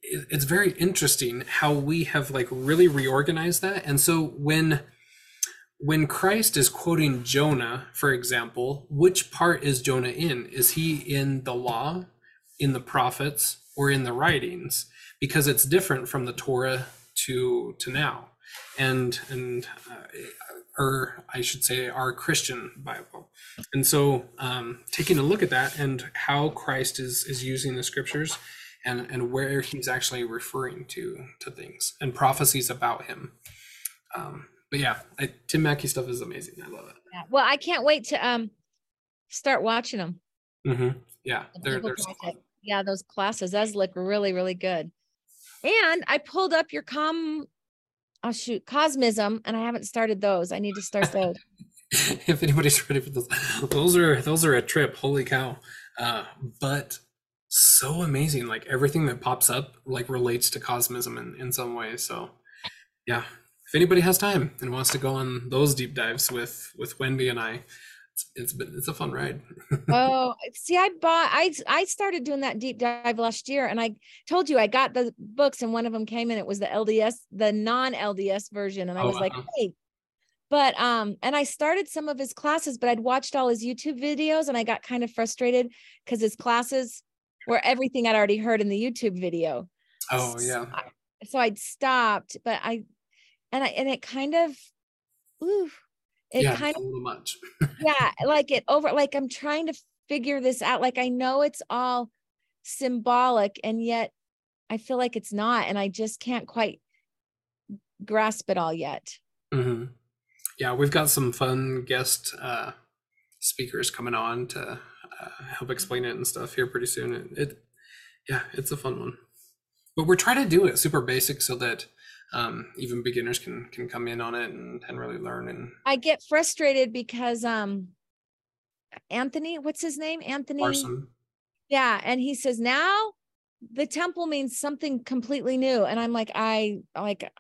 it, it's very interesting how we have like really reorganized that. And so when when Christ is quoting Jonah, for example, which part is Jonah in? Is he in the law, in the prophets, or in the writings? Because it's different from the Torah to to now and and uh, or I should say our Christian Bible. And so um, taking a look at that and how Christ is is using the scriptures and and where he's actually referring to to things and prophecies about him. Um, but yeah, I, Tim Mackie stuff is amazing. I love it. yeah. Well, I can't wait to um start watching them. hmm Yeah, the they're, they're so fun. Project. Yeah, those classes. Those look really, really good. And I pulled up your com oh shoot, Cosmism, and I haven't started those. I need to start those. if anybody's ready for those, those are those are a trip. Holy cow! Uh, but so amazing. Like everything that pops up like relates to cosmism in, in some way. So yeah, if anybody has time and wants to go on those deep dives with with Wendy and I, it's, it's been it's a fun ride. oh, see, I bought I I started doing that deep dive last year, and I told you I got the books, and one of them came in. It was the LDS, the non-LDS version, and I Oh, was like, wow. hey. But um, and I started some of his classes, but I'd watched all his YouTube videos, and I got kind of frustrated because his classes were everything I'd already heard in the YouTube video. oh yeah, so I'd stopped, but I and I and it kind of ooh, it yeah, kind of a little much. yeah, like it over like I'm trying to figure this out. Like I know it's all symbolic and yet I feel like it's not and I just can't quite grasp it all yet. hmm Yeah, we've got some fun guest uh, speakers coming on to uh, help explain it and stuff here pretty soon. It, it, yeah, it's a fun one. But we're trying to do it super basic so that um, even beginners can can come in on it and, and really learn. And I get frustrated because um Anthony, what's his name? Anthony. Larson. Yeah, and he says now the temple means something completely new, and I'm like, I like.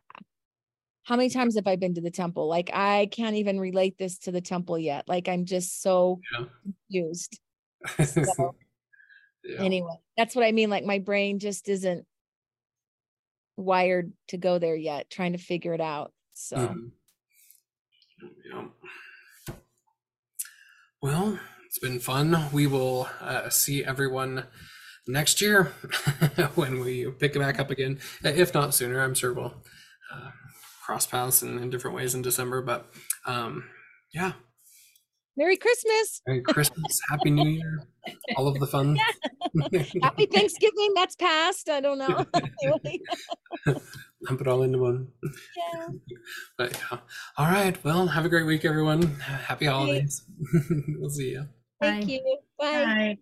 How many times have I been to the temple? Like, I can't even relate this to the temple yet. Like, I'm just so Yeah. confused. Yeah. Anyway, that's what I mean. Like, my brain just isn't wired to go there yet, trying to figure it out. So, Mhm. Yeah. Well, it's been fun. We will uh, see everyone next year when we pick it back up again. Uh, If not sooner, I'm sure we'll uh, cross paths in, in different ways in December. But um, yeah, Merry Christmas. Merry Christmas, Happy New Year, all of the fun. Happy Thanksgiving. That's past. I don't know. Anyway, Lump it all into one. yeah. But yeah. All right. Well, have a great week, everyone. Happy holidays. we'll see you. Thank Bye. you. Bye. Bye.